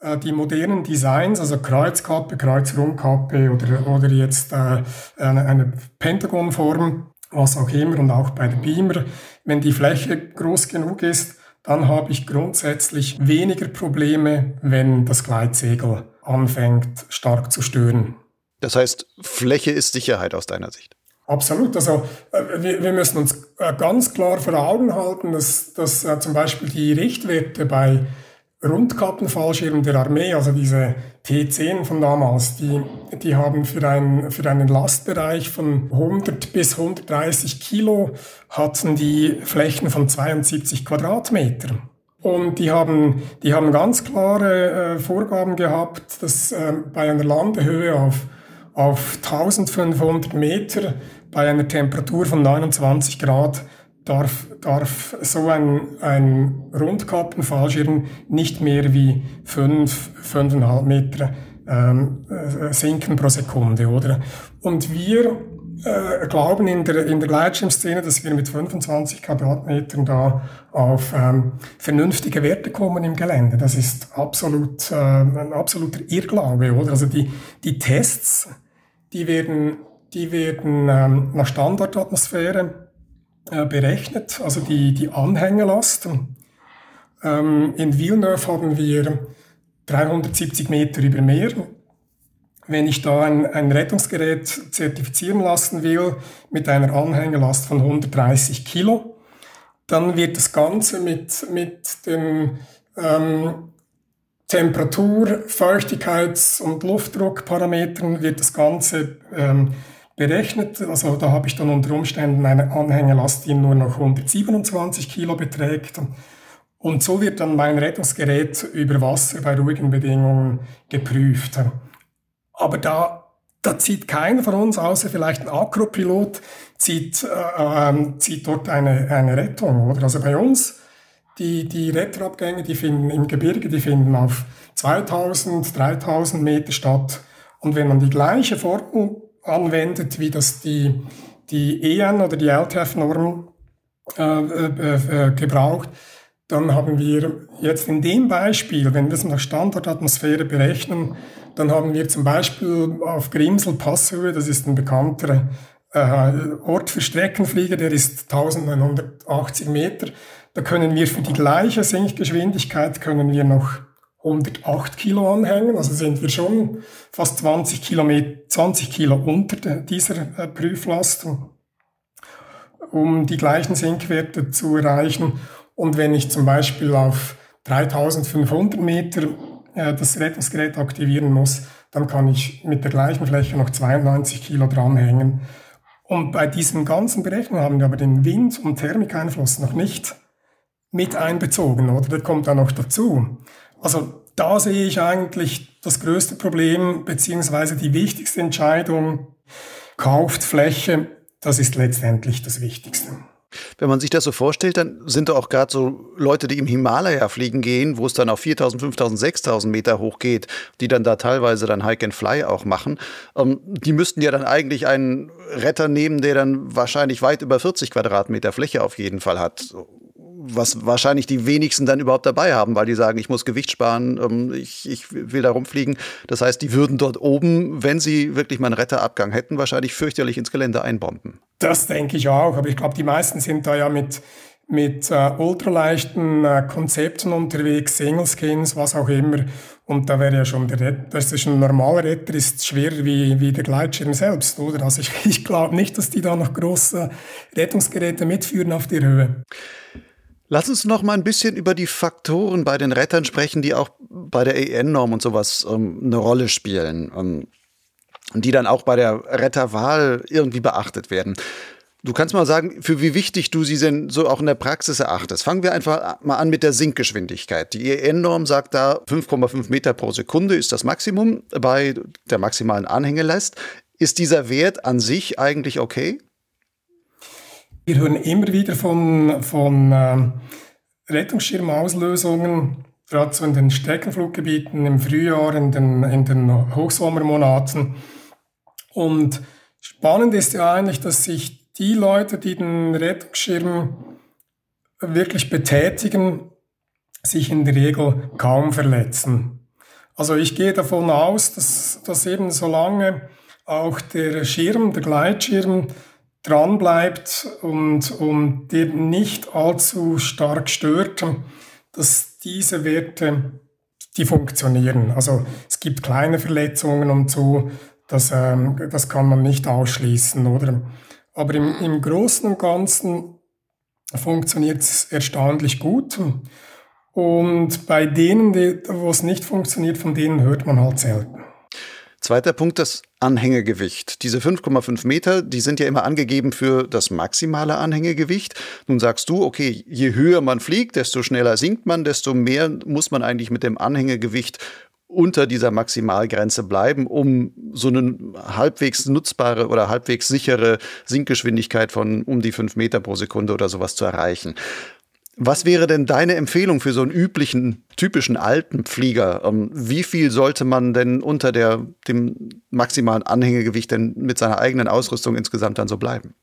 [SPEAKER 1] äh, die modernen Designs, also Kreuzkappe, Kreuzrundkappe oder, oder jetzt äh, eine, eine Pentagonform, was auch immer und auch bei der Beamer, wenn die Fläche groß genug ist, dann habe ich grundsätzlich weniger Probleme, wenn das Gleitsegel anfängt stark zu stören.
[SPEAKER 2] Das heißt, Fläche ist Sicherheit aus deiner Sicht.
[SPEAKER 1] Absolut. Also äh, wir, wir müssen uns äh, ganz klar vor Augen halten, dass, dass äh, zum Beispiel die Richtwerte bei Rundkappenfallschirmen der Armee, also diese T10 von damals, die, die haben für, ein, für einen Lastbereich von 100 bis 130 Kilo hatten die Flächen von 72 Quadratmeter. Und die haben, die haben ganz klare äh, Vorgaben gehabt, dass äh, bei einer Landehöhe auf, auf 1500 Meter bei einer Temperatur von 29 Grad darf, darf so ein, ein Rundkappenfallschirm nicht mehr wie fünf, fünfeinhalb Meter ähm, äh, sinken pro Sekunde, oder? Und wir äh, glauben in der, in der Gleitschirmszene, dass wir mit 25 Quadratmetern da auf ähm, vernünftige Werte kommen im Gelände. Das ist absolut, äh, ein absoluter Irrglaube, oder? Also die, die Tests, die werden, die werden ähm, nach Standardatmosphäre berechnet, also die, die Anhängelast. Ähm, in Villeneuve haben wir 370 Meter über Meer wenn ich da ein, ein Rettungsgerät zertifizieren lassen will mit einer Anhängerlast von 130 Kilo, dann wird das Ganze mit, mit den ähm, Temperatur-, Feuchtigkeits- und Luftdruckparametern wird das Ganze ähm, berechnet. Also da habe ich dann unter Umständen eine Anhängerlast, die nur noch 127 Kilo beträgt. Und so wird dann mein Rettungsgerät über Wasser bei ruhigen Bedingungen geprüft. Aber da, da zieht keiner von uns, außer vielleicht ein Akropilot, zieht, äh, zieht dort eine, eine Rettung. Oder? Also bei uns, die, die Retterabgänge, die finden im Gebirge, die finden auf 2000, 3000 Meter statt. Und wenn man die gleiche Formel anwendet, wie das die, die EN oder die LTF-Norm äh, äh, äh, gebraucht, dann haben wir jetzt in dem Beispiel, wenn wir es nach Standortatmosphäre berechnen, dann haben wir zum Beispiel auf Grimsel Passhöhe, das ist ein bekannter äh, Ort für Streckenflieger, der ist 1980 Meter. Da können wir für die gleiche Sinkgeschwindigkeit können wir noch 108 Kilo anhängen, also sind wir schon fast 20, Kilometer, 20 Kilo unter dieser äh, Prüflast, um die gleichen Sinkwerte zu erreichen. Und wenn ich zum Beispiel auf 3500 Meter äh, das Rettungsgerät aktivieren muss, dann kann ich mit der gleichen Fläche noch 92 Kilo dranhängen. Und bei diesen ganzen Berechnungen haben wir aber den Wind- und Thermikeinfluss noch nicht mit einbezogen, oder? Der kommt da noch dazu. Also da sehe ich eigentlich das größte Problem, beziehungsweise die wichtigste Entscheidung, kauft Fläche, das ist letztendlich das Wichtigste.
[SPEAKER 2] Wenn man sich das so vorstellt, dann sind da auch gerade so Leute, die im Himalaya fliegen gehen, wo es dann auf 4000, 5000, 6000 Meter hoch geht, die dann da teilweise dann Hike and Fly auch machen. Ähm, die müssten ja dann eigentlich einen Retter nehmen, der dann wahrscheinlich weit über 40 Quadratmeter Fläche auf jeden Fall hat was wahrscheinlich die wenigsten dann überhaupt dabei haben, weil die sagen, ich muss Gewicht sparen, ähm, ich, ich will da rumfliegen. Das heißt, die würden dort oben, wenn sie wirklich mal einen Retterabgang hätten, wahrscheinlich fürchterlich ins Gelände einbomben.
[SPEAKER 1] Das denke ich auch, aber ich glaube, die meisten sind da ja mit, mit äh, ultraleichten äh, Konzepten unterwegs, Single Skins, was auch immer. Und da wäre ja schon der Retter, das ist ein normaler Retter, ist schwerer wie, wie der Gleitschirm selbst, oder? Also ich, ich glaube nicht, dass die da noch große Rettungsgeräte mitführen auf der Höhe.
[SPEAKER 2] Lass uns noch mal ein bisschen über die Faktoren bei den Rettern sprechen, die auch bei der EN-Norm und sowas ähm, eine Rolle spielen ähm, die dann auch bei der Retterwahl irgendwie beachtet werden. Du kannst mal sagen, für wie wichtig du sie denn so auch in der Praxis erachtest. Fangen wir einfach mal an mit der Sinkgeschwindigkeit. Die EN-Norm sagt da 5,5 Meter pro Sekunde ist das Maximum bei der maximalen Anhängelast. Ist dieser Wert an sich eigentlich okay?
[SPEAKER 1] Wir hören immer wieder von, von äh, Rettungsschirmauslösungen, gerade so in den Streckenfluggebieten im Frühjahr, in den, in den Hochsommermonaten. Und spannend ist ja eigentlich, dass sich die Leute, die den Rettungsschirm wirklich betätigen, sich in der Regel kaum verletzen. Also ich gehe davon aus, dass, dass eben solange auch der Schirm, der Gleitschirm dran bleibt und, und eben nicht allzu stark stört, dass diese Werte, die funktionieren. Also es gibt kleine Verletzungen und so, das, ähm, das kann man nicht ausschließen, oder? Aber im, im Großen und Ganzen funktioniert es erstaunlich gut. Und bei denen, wo es nicht funktioniert, von denen hört man halt selten.
[SPEAKER 2] Zweiter Punkt, das Anhängegewicht. Diese 5,5 Meter, die sind ja immer angegeben für das maximale Anhängegewicht. Nun sagst du, okay, je höher man fliegt, desto schneller sinkt man, desto mehr muss man eigentlich mit dem Anhängegewicht unter dieser Maximalgrenze bleiben, um so eine halbwegs nutzbare oder halbwegs sichere Sinkgeschwindigkeit von um die fünf Meter pro Sekunde oder sowas zu erreichen. Was wäre denn deine Empfehlung für so einen üblichen, typischen alten Flieger? Ähm, wie viel sollte man denn unter der, dem maximalen Anhängegewicht denn mit seiner eigenen Ausrüstung insgesamt dann so bleiben?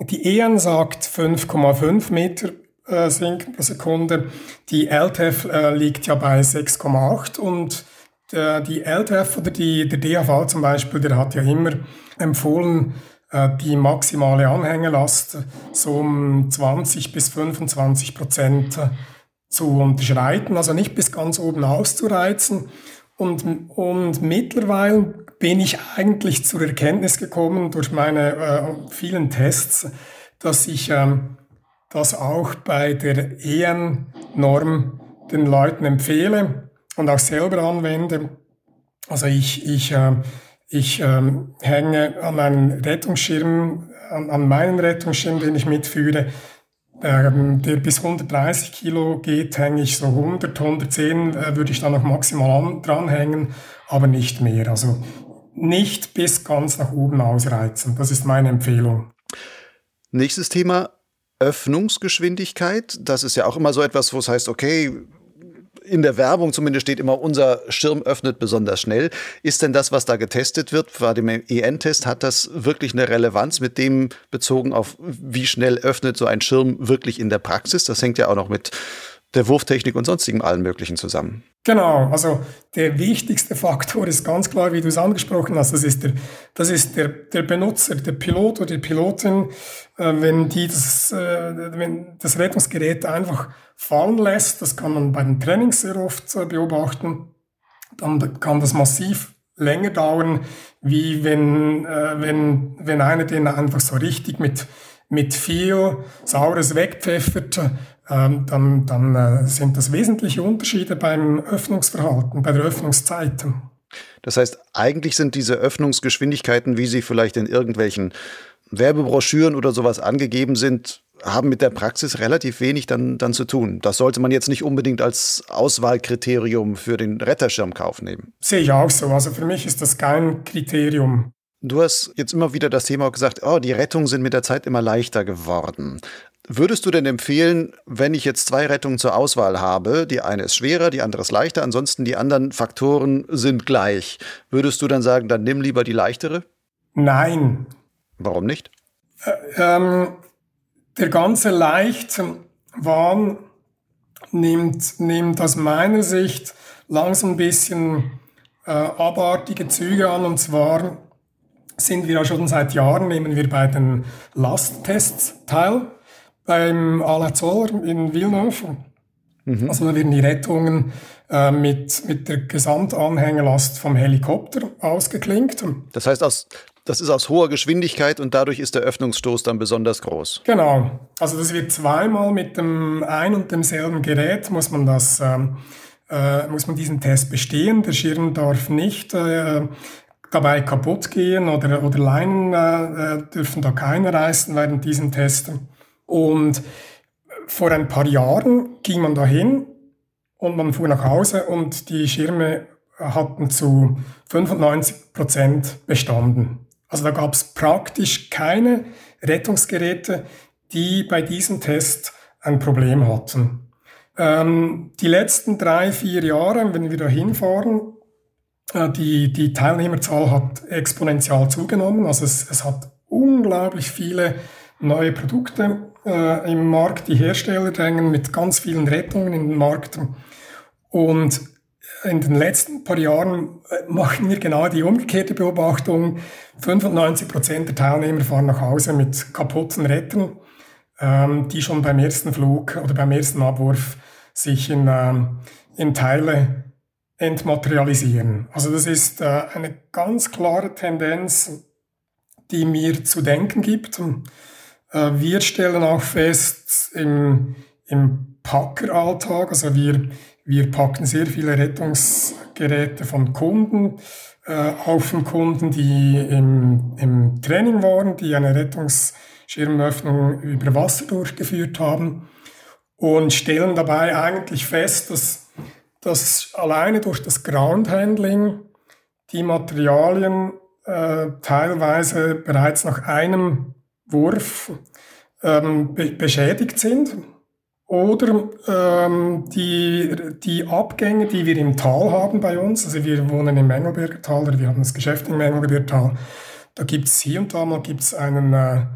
[SPEAKER 1] Die EAN sagt 5,5 Meter äh, sinken pro Sekunde. Die LTF äh, liegt ja bei 6,8 und der, die LTF oder die, der DAV zum Beispiel, der hat ja immer empfohlen, äh, die maximale Anhängelast so um 20 bis 25 Prozent zu unterschreiten, also nicht bis ganz oben auszureizen. Und, und mittlerweile bin ich eigentlich zur Erkenntnis gekommen durch meine äh, vielen Tests, dass ich ähm, das auch bei der EN-Norm den Leuten empfehle und auch selber anwende. Also ich, ich, äh, ich äh, hänge an einen Rettungsschirm, an, an meinen Rettungsschirm, den ich mitführe, ähm, der bis 130 Kilo geht, hänge ich so 100, 110 äh, würde ich da noch maximal an, dranhängen, aber nicht mehr. Also nicht bis ganz nach oben ausreizen. Das ist meine Empfehlung.
[SPEAKER 2] Nächstes Thema, Öffnungsgeschwindigkeit. Das ist ja auch immer so etwas, wo es heißt, okay, in der Werbung zumindest steht immer, unser Schirm öffnet besonders schnell. Ist denn das, was da getestet wird, bei dem EN-Test, hat das wirklich eine Relevanz mit dem bezogen auf, wie schnell öffnet so ein Schirm wirklich in der Praxis? Das hängt ja auch noch mit der Wurftechnik und sonstigem allen möglichen zusammen.
[SPEAKER 1] Genau, also der wichtigste Faktor ist ganz klar, wie du es angesprochen hast, das ist der, das ist der, der Benutzer, der Pilot oder die Pilotin, äh, wenn die das, äh, wenn das Rettungsgerät einfach fallen lässt, das kann man bei den Trainings sehr oft äh, beobachten, dann kann das massiv länger dauern, wie wenn, äh, wenn, wenn einer den einfach so richtig mit, mit viel Saures wegpfeffert, ähm, dann, dann äh, sind das wesentliche Unterschiede beim Öffnungsverhalten, bei der Öffnungszeit.
[SPEAKER 2] Das heißt, eigentlich sind diese Öffnungsgeschwindigkeiten, wie sie vielleicht in irgendwelchen Werbebroschüren oder sowas angegeben sind, haben mit der Praxis relativ wenig dann, dann zu tun. Das sollte man jetzt nicht unbedingt als Auswahlkriterium für den Retterschirmkauf nehmen.
[SPEAKER 1] Sehe ich auch so. Also für mich ist das kein Kriterium.
[SPEAKER 2] Du hast jetzt immer wieder das Thema gesagt, oh, die Rettungen sind mit der Zeit immer leichter geworden. Würdest du denn empfehlen, wenn ich jetzt zwei Rettungen zur Auswahl habe, die eine ist schwerer, die andere ist leichter, ansonsten die anderen Faktoren sind gleich, würdest du dann sagen, dann nimm lieber die leichtere?
[SPEAKER 1] Nein.
[SPEAKER 2] Warum nicht?
[SPEAKER 1] Äh, ähm, der ganze Leichtwahn nimmt, nimmt aus meiner Sicht langsam ein bisschen äh, abartige Züge an. Und zwar sind wir ja schon seit Jahren, nehmen wir bei den Lasttests teil beim Ala Zoller in Villeneuve. Mhm. Also da werden die Rettungen äh, mit, mit der Gesamtanhängerlast vom Helikopter ausgeklinkt.
[SPEAKER 2] Das heißt, aus, das ist aus hoher Geschwindigkeit und dadurch ist der Öffnungsstoß dann besonders groß.
[SPEAKER 1] Genau. Also das wird zweimal mit dem ein und demselben Gerät muss man das ähm, äh, muss man diesen Test bestehen. Der Schirm darf nicht äh, dabei kaputt gehen oder, oder Leinen äh, äh dürfen da keine reißen während diesem Test. Und vor ein paar Jahren ging man dahin und man fuhr nach Hause und die Schirme hatten zu 95 Prozent bestanden. Also da gab es praktisch keine Rettungsgeräte, die bei diesem Test ein Problem hatten. Ähm, die letzten drei, vier Jahre, wenn wir da hinfahren, äh, die, die Teilnehmerzahl hat exponentiell zugenommen. Also es, es hat unglaublich viele neue Produkte äh, im Markt. Die Hersteller drängen mit ganz vielen Rettungen in den Markt. Und in den letzten paar Jahren äh, machen wir genau die umgekehrte Beobachtung. 95 Prozent der Teilnehmer fahren nach Hause mit kaputten Rettern, ähm, die schon beim ersten Flug oder beim ersten Abwurf sich in, ähm, in Teile entmaterialisieren. Also das ist äh, eine ganz klare Tendenz, die mir zu denken gibt. Äh, wir stellen auch fest im, im Packeralltag, also wir, wir packen sehr viele Rettungsgeräte von Kunden äh, auf den Kunden, die im, im Training waren, die eine Rettungsschirmöffnung über Wasser durchgeführt haben und stellen dabei eigentlich fest, dass dass alleine durch das Groundhandling die Materialien äh, teilweise bereits nach einem Wurf ähm, be beschädigt sind. Oder ähm, die, die Abgänge, die wir im Tal haben bei uns, also wir wohnen im Mengelberger Tal, oder wir haben das Geschäft im Mengelberger Tal, da gibt es hier und da mal gibt's einen, äh,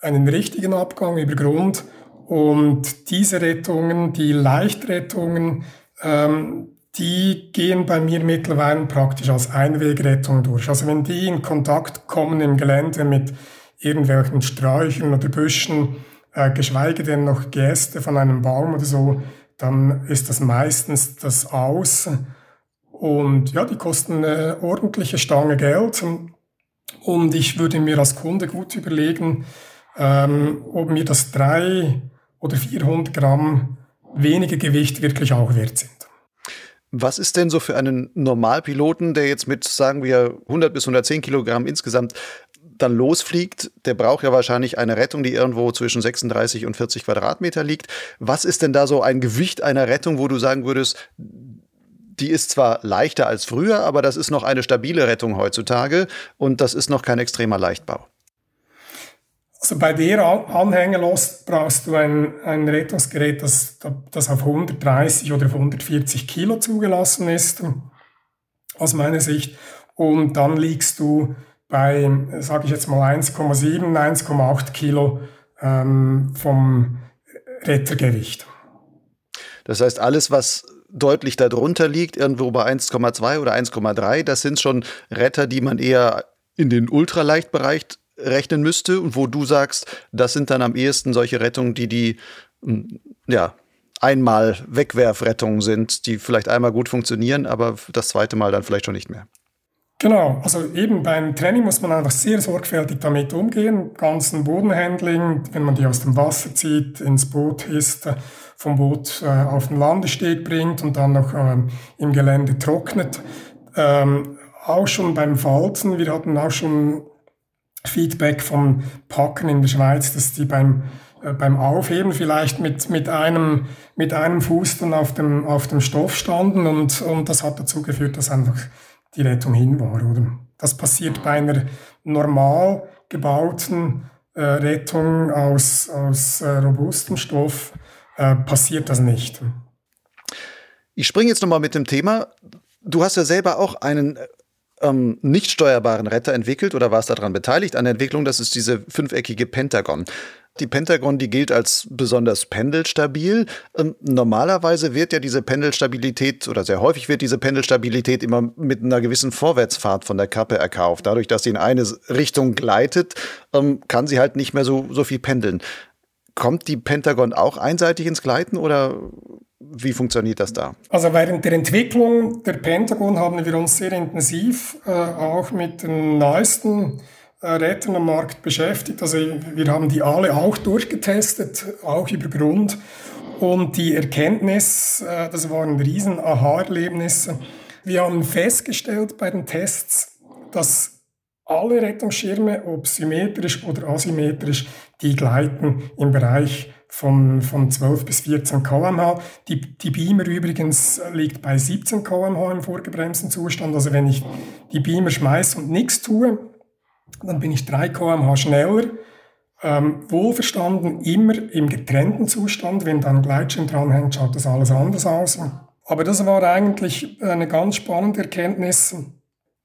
[SPEAKER 1] einen richtigen Abgang über Grund. Und diese Rettungen, die Leichtrettungen, ähm, die gehen bei mir mittlerweile praktisch als Einwegrettung durch. Also wenn die in Kontakt kommen im Gelände mit irgendwelchen Sträuchern oder Büschen, äh, geschweige denn noch Gäste von einem Baum oder so, dann ist das meistens das Aus. Und ja, die kosten eine ordentliche Stange Geld. Und ich würde mir als Kunde gut überlegen, ähm, ob mir das drei oder 400 Gramm weniger Gewicht wirklich auch wert sind.
[SPEAKER 2] Was ist denn so für einen Normalpiloten, der jetzt mit, sagen wir, 100 bis 110 Kilogramm insgesamt dann losfliegt, der braucht ja wahrscheinlich eine Rettung, die irgendwo zwischen 36 und 40 Quadratmeter liegt. Was ist denn da so ein Gewicht einer Rettung, wo du sagen würdest, die ist zwar leichter als früher, aber das ist noch eine stabile Rettung heutzutage und das ist noch kein extremer Leichtbau?
[SPEAKER 1] Also bei der Anhängerlast brauchst du ein, ein Rettungsgerät, das, das auf 130 oder 140 Kilo zugelassen ist, aus meiner Sicht. Und dann liegst du bei, sage ich jetzt mal, 1,7, 1,8 Kilo ähm, vom Rettergewicht.
[SPEAKER 2] Das heißt, alles, was deutlich darunter liegt, irgendwo bei 1,2 oder 1,3, das sind schon Retter, die man eher in den Ultraleichtbereich rechnen müsste und wo du sagst, das sind dann am ehesten solche Rettungen, die die hm, ja, einmal Wegwerfrettungen sind, die vielleicht einmal gut funktionieren, aber das zweite Mal dann vielleicht schon nicht mehr.
[SPEAKER 1] Genau, also eben beim Training muss man einfach sehr sorgfältig damit umgehen. Ganzen Bodenhandling, wenn man die aus dem Wasser zieht, ins Boot hisst, vom Boot äh, auf den Landesteg bringt und dann noch ähm, im Gelände trocknet. Ähm, auch schon beim Falzen, wir hatten auch schon Feedback vom Packen in der Schweiz, dass die beim äh, beim Aufheben vielleicht mit, mit, einem, mit einem Fuß dann auf dem, auf dem Stoff standen und, und das hat dazu geführt, dass einfach die Rettung hin war. Oder? Das passiert bei einer normal gebauten äh, Rettung aus, aus äh, robustem Stoff, äh, passiert das nicht.
[SPEAKER 2] Ich springe jetzt nochmal mit dem Thema. Du hast ja selber auch einen ähm, nicht steuerbaren Retter entwickelt oder warst daran beteiligt an der Entwicklung. Das ist diese fünfeckige Pentagon. Die Pentagon, die gilt als besonders pendelstabil. Ähm, normalerweise wird ja diese Pendelstabilität oder sehr häufig wird diese Pendelstabilität immer mit einer gewissen Vorwärtsfahrt von der Kappe erkauft. Dadurch, dass sie in eine Richtung gleitet, ähm, kann sie halt nicht mehr so, so viel pendeln. Kommt die Pentagon auch einseitig ins Gleiten oder wie funktioniert das da?
[SPEAKER 1] Also während der Entwicklung der Pentagon haben wir uns sehr intensiv äh, auch mit den neuesten äh, Rettern am Markt beschäftigt. Also wir haben die alle auch durchgetestet, auch über Grund. Und die Erkenntnis, äh, das war ein riesen Aha-Erlebnis. Wir haben festgestellt bei den Tests, dass alle Rettungsschirme, ob symmetrisch oder asymmetrisch, die gleiten im Bereich von, von 12 bis 14 kmh. Die, die Beamer übrigens liegt bei 17 kmh im vorgebremsten Zustand. Also wenn ich die Beamer schmeiße und nichts tue, dann bin ich 3 kmh schneller. Ähm, wohlverstanden immer im getrennten Zustand. Wenn dann Gleitschirm dranhängt, schaut das alles anders aus. Aber das war eigentlich eine ganz spannende Erkenntnis.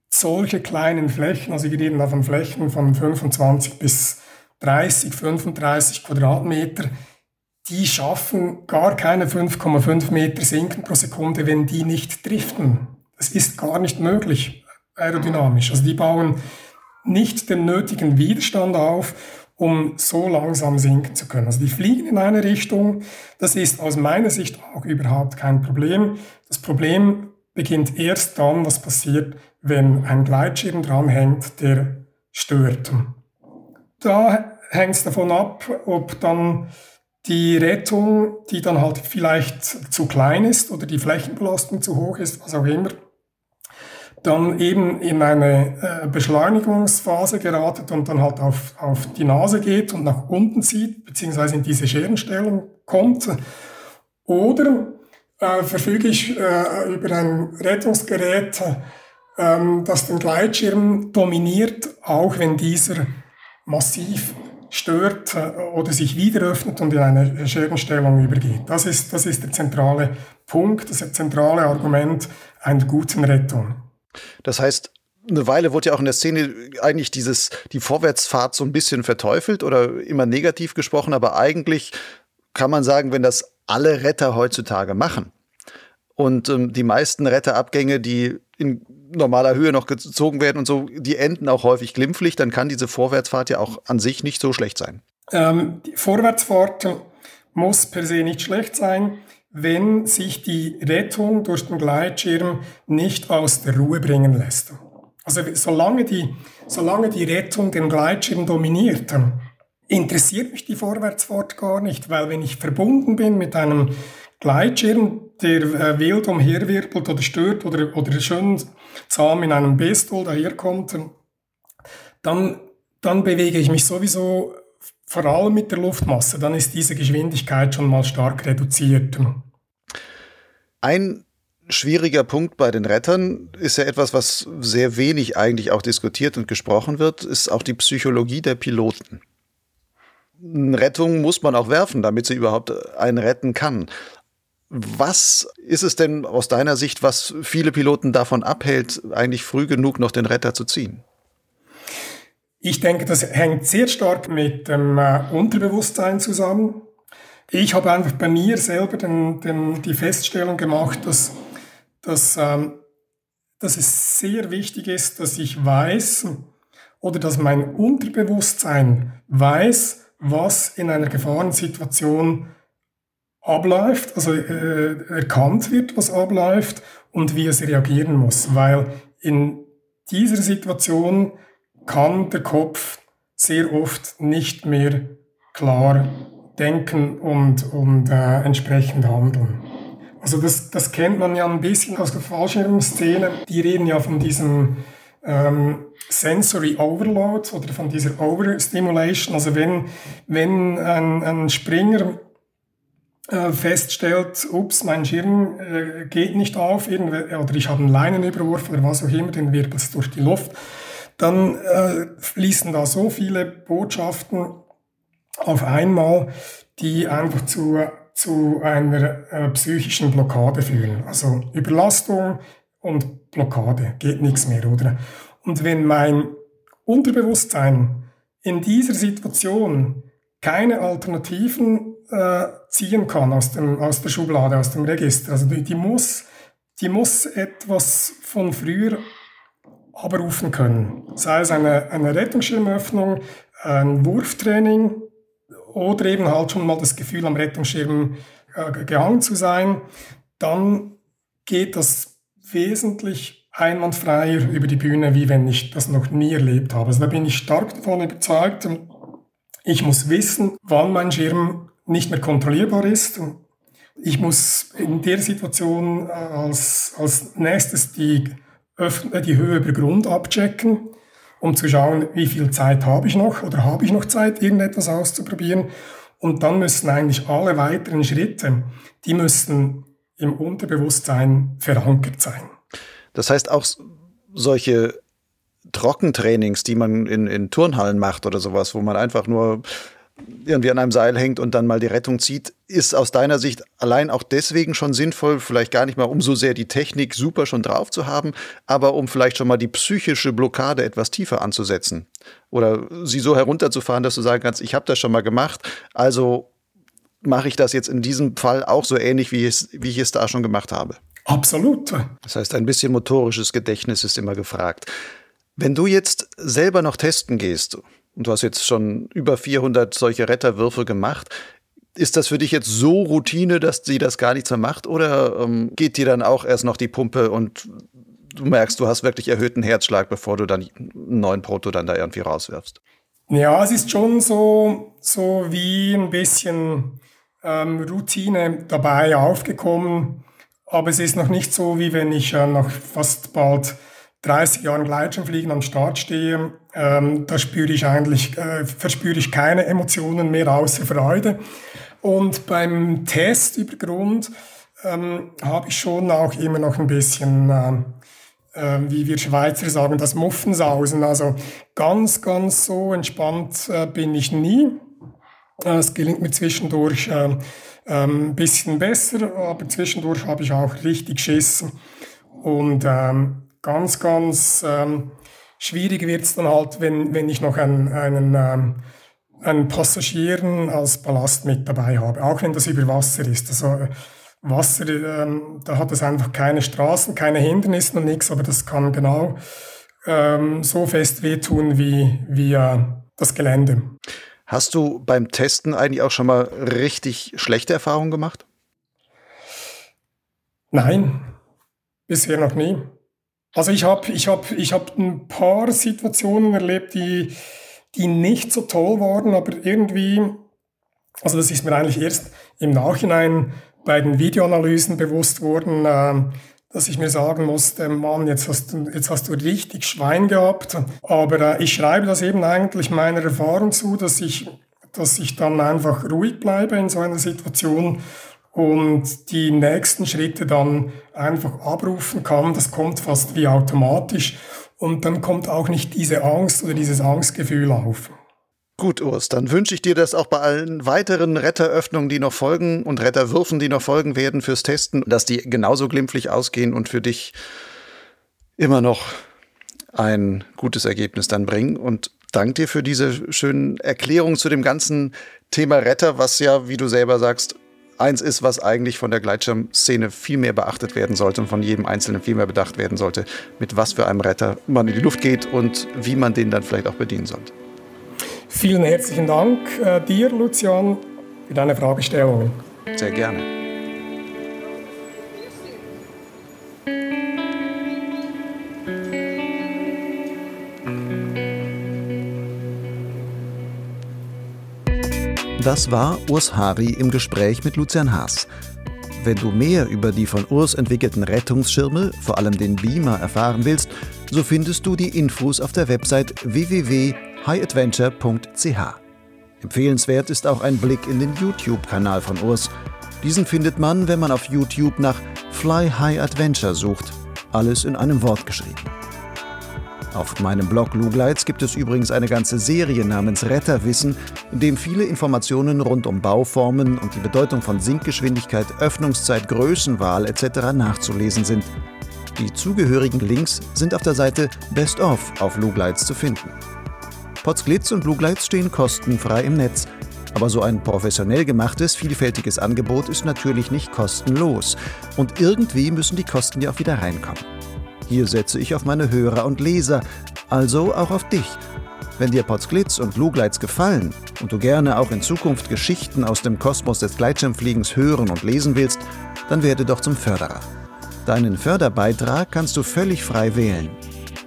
[SPEAKER 1] Solche kleinen Flächen, also wir reden da von Flächen von 25 bis 30, 35 Quadratmeter, die schaffen gar keine 5,5 Meter Sinken pro Sekunde, wenn die nicht driften. Das ist gar nicht möglich aerodynamisch. Also die bauen nicht den nötigen Widerstand auf, um so langsam sinken zu können. Also die fliegen in eine Richtung. Das ist aus meiner Sicht auch überhaupt kein Problem. Das Problem beginnt erst dann, was passiert, wenn ein Gleitschirm dranhängt, der stört. Da hängt es davon ab, ob dann die Rettung, die dann halt vielleicht zu klein ist oder die Flächenbelastung zu hoch ist, was auch immer, dann eben in eine äh, Beschleunigungsphase geratet und dann halt auf, auf die Nase geht und nach unten zieht, beziehungsweise in diese Scherenstellung kommt. Oder äh, verfüge ich äh, über ein Rettungsgerät, ähm, das den Gleitschirm dominiert, auch wenn dieser massiv stört äh, oder sich wieder öffnet und in eine Scherbenstellung übergeht. Das ist, das ist der zentrale Punkt, das zentrale Argument einer guten Rettung.
[SPEAKER 2] Das heißt, eine Weile wurde ja auch in der Szene eigentlich dieses, die Vorwärtsfahrt so ein bisschen verteufelt oder immer negativ gesprochen, aber eigentlich kann man sagen, wenn das alle Retter heutzutage machen und ähm, die meisten Retterabgänge, die in normaler Höhe noch gezogen werden und so, die enden auch häufig glimpflich, dann kann diese Vorwärtsfahrt ja auch an sich nicht so schlecht sein.
[SPEAKER 1] Ähm, die Vorwärtsfahrt muss per se nicht schlecht sein, wenn sich die Rettung durch den Gleitschirm nicht aus der Ruhe bringen lässt. Also solange die, solange die Rettung den Gleitschirm dominiert, interessiert mich die Vorwärtsfahrt gar nicht, weil wenn ich verbunden bin mit einem Gleitschirm, der äh, wild umherwirbelt oder stört oder, oder schön zahm in einem Bestol daherkommt, dann, dann bewege ich mich sowieso vor allem mit der Luftmasse. Dann ist diese Geschwindigkeit schon mal stark reduziert.
[SPEAKER 2] Ein schwieriger Punkt bei den Rettern ist ja etwas, was sehr wenig eigentlich auch diskutiert und gesprochen wird, ist auch die Psychologie der Piloten. Rettung muss man auch werfen, damit sie überhaupt einen retten kann. Was ist es denn aus deiner Sicht, was viele Piloten davon abhält, eigentlich früh genug noch den Retter zu ziehen?
[SPEAKER 1] Ich denke, das hängt sehr stark mit dem äh, Unterbewusstsein zusammen. Ich habe einfach bei mir selber den, den, die Feststellung gemacht, dass, dass, ähm, dass es sehr wichtig ist, dass ich weiß oder dass mein Unterbewusstsein weiß, was in einer Gefahrensituation abläuft, also äh, erkannt wird, was abläuft und wie es reagieren muss. Weil in dieser Situation kann der Kopf sehr oft nicht mehr klar denken und, und äh, entsprechend handeln. Also das, das kennt man ja ein bisschen aus der Fallschirmszene. Die reden ja von diesem ähm, Sensory Overload oder von dieser Overstimulation. Also wenn, wenn ein, ein Springer äh, feststellt, ups, mein Schirm äh, geht nicht auf, oder ich habe einen Leinenüberwurf oder was auch immer, den wirbelt es durch die Luft, dann äh, fließen da so viele Botschaften auf einmal, die einfach zu, zu einer äh, psychischen Blockade führen. Also Überlastung und Blockade, geht nichts mehr, oder? Und wenn mein Unterbewusstsein in dieser Situation keine Alternativen äh, ziehen kann aus, dem, aus der Schublade, aus dem Register. Also die, die, muss, die muss etwas von früher abrufen können. Sei es eine, eine Rettungsschirmöffnung, ein Wurftraining oder eben halt schon mal das Gefühl, am Rettungsschirm äh, gehangen zu sein. Dann geht das wesentlich einwandfreier über die Bühne, wie wenn ich das noch nie erlebt habe. Also da bin ich stark davon überzeugt. Ich muss wissen, wann mein Schirm nicht mehr kontrollierbar ist. Ich muss in der Situation äh, als, als nächstes die, die Höhe über Grund abchecken, um zu schauen, wie viel Zeit habe ich noch oder habe ich noch Zeit, irgendetwas auszuprobieren. Und dann müssen eigentlich alle weiteren Schritte, die müssen im Unterbewusstsein verankert sein.
[SPEAKER 2] Das heißt auch solche Trockentrainings, die man in, in Turnhallen macht oder sowas, wo man einfach nur irgendwie an einem Seil hängt und dann mal die Rettung zieht, ist aus deiner Sicht allein auch deswegen schon sinnvoll, vielleicht gar nicht mal um so sehr die Technik super schon drauf zu haben, aber um vielleicht schon mal die psychische Blockade etwas tiefer anzusetzen oder sie so herunterzufahren, dass du sagen kannst, ich habe das schon mal gemacht, also mache ich das jetzt in diesem Fall auch so ähnlich, wie, es, wie ich es da schon gemacht habe.
[SPEAKER 1] Absolut.
[SPEAKER 2] Das heißt, ein bisschen motorisches Gedächtnis ist immer gefragt. Wenn du jetzt selber noch testen gehst, und du hast jetzt schon über 400 solche Retterwürfe gemacht. Ist das für dich jetzt so Routine, dass sie das gar nichts mehr macht? Oder ähm, geht dir dann auch erst noch die Pumpe und du merkst, du hast wirklich erhöhten Herzschlag, bevor du dann einen neuen Proto dann da irgendwie rauswirfst?
[SPEAKER 1] Ja, es ist schon so, so wie ein bisschen ähm, Routine dabei aufgekommen. Aber es ist noch nicht so, wie wenn ich äh, nach fast bald 30 Jahren Gleitschirmfliegen am Start stehe, ähm, da spüre ich eigentlich, äh, verspüre ich keine Emotionen mehr außer Freude. Und beim Test über Grund ähm, habe ich schon auch immer noch ein bisschen, äh, äh, wie wir Schweizer sagen, das Muffensausen. Also ganz, ganz so entspannt äh, bin ich nie. Äh, es gelingt mir zwischendurch äh, ein bisschen besser, aber zwischendurch habe ich auch richtig Schiss. Und ähm, ganz, ganz ähm, schwierig wird es dann halt, wenn, wenn ich noch einen, einen, ähm, einen Passagieren als Ballast mit dabei habe, auch wenn das über Wasser ist. Also Wasser, ähm, da hat es einfach keine Straßen, keine Hindernisse und nichts, aber das kann genau ähm, so fest wehtun wie, wie äh, das Gelände.
[SPEAKER 2] Hast du beim Testen eigentlich auch schon mal richtig schlechte Erfahrungen gemacht?
[SPEAKER 1] Nein, bisher noch nie. Also ich habe ich hab, ich hab ein paar Situationen erlebt, die, die nicht so toll waren, aber irgendwie, also das ist mir eigentlich erst im Nachhinein bei den Videoanalysen bewusst worden, äh, dass ich mir sagen musste, Mann, jetzt hast du, jetzt hast du richtig Schwein gehabt. Aber äh, ich schreibe das eben eigentlich meiner Erfahrung zu, dass ich, dass ich dann einfach ruhig bleibe in so einer Situation und die nächsten Schritte dann einfach abrufen kann. Das kommt fast wie automatisch. Und dann kommt auch nicht diese Angst oder dieses Angstgefühl auf.
[SPEAKER 2] Gut, Urs, dann wünsche ich dir das auch bei allen weiteren Retteröffnungen, die noch folgen und Retterwürfen, die noch folgen werden fürs Testen, dass die genauso glimpflich ausgehen und für dich immer noch ein gutes Ergebnis dann bringen. Und danke dir für diese schönen Erklärungen zu dem ganzen Thema Retter, was ja, wie du selber sagst, eins ist, was eigentlich von der Gleitschirmszene viel mehr beachtet werden sollte und von jedem Einzelnen viel mehr bedacht werden sollte, mit was für einem Retter man in die Luft geht und wie man den dann vielleicht auch bedienen sollte.
[SPEAKER 1] Vielen herzlichen Dank äh, dir, Lucian, für deine Fragestellungen.
[SPEAKER 2] Sehr gerne. Das war Urs Hari im Gespräch mit Lucian Haas. Wenn du mehr über die von Urs entwickelten Rettungsschirme, vor allem den Beamer, erfahren willst, so findest du die Infos auf der Website www highadventure.ch. Empfehlenswert ist auch ein Blick in den YouTube-Kanal von Urs. Diesen findet man, wenn man auf YouTube nach Fly High Adventure sucht. Alles in einem Wort geschrieben. Auf meinem Blog Lugleitz gibt es übrigens eine ganze Serie namens Retterwissen, in dem viele Informationen rund um Bauformen und die Bedeutung von Sinkgeschwindigkeit, Öffnungszeit, Größenwahl etc. nachzulesen sind. Die zugehörigen Links sind auf der Seite Best of auf Lugleitz zu finden. Potsglitz und Bluglights stehen kostenfrei im Netz. Aber so ein professionell gemachtes, vielfältiges Angebot ist natürlich nicht kostenlos. Und irgendwie müssen die Kosten ja auch wieder reinkommen. Hier setze ich auf meine Hörer und Leser, also auch auf dich. Wenn dir Potsglitz und Bluglights gefallen und du gerne auch in Zukunft Geschichten aus dem Kosmos des Gleitschirmfliegens hören und lesen willst, dann werde doch zum Förderer. Deinen Förderbeitrag kannst du völlig frei wählen.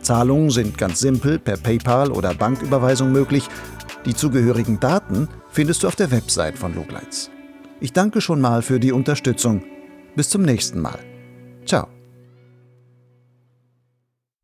[SPEAKER 2] Zahlungen sind ganz simpel per PayPal oder Banküberweisung möglich. Die zugehörigen Daten findest du auf der Website von Lugleitz. Ich danke schon mal für die Unterstützung. Bis zum nächsten Mal. Ciao.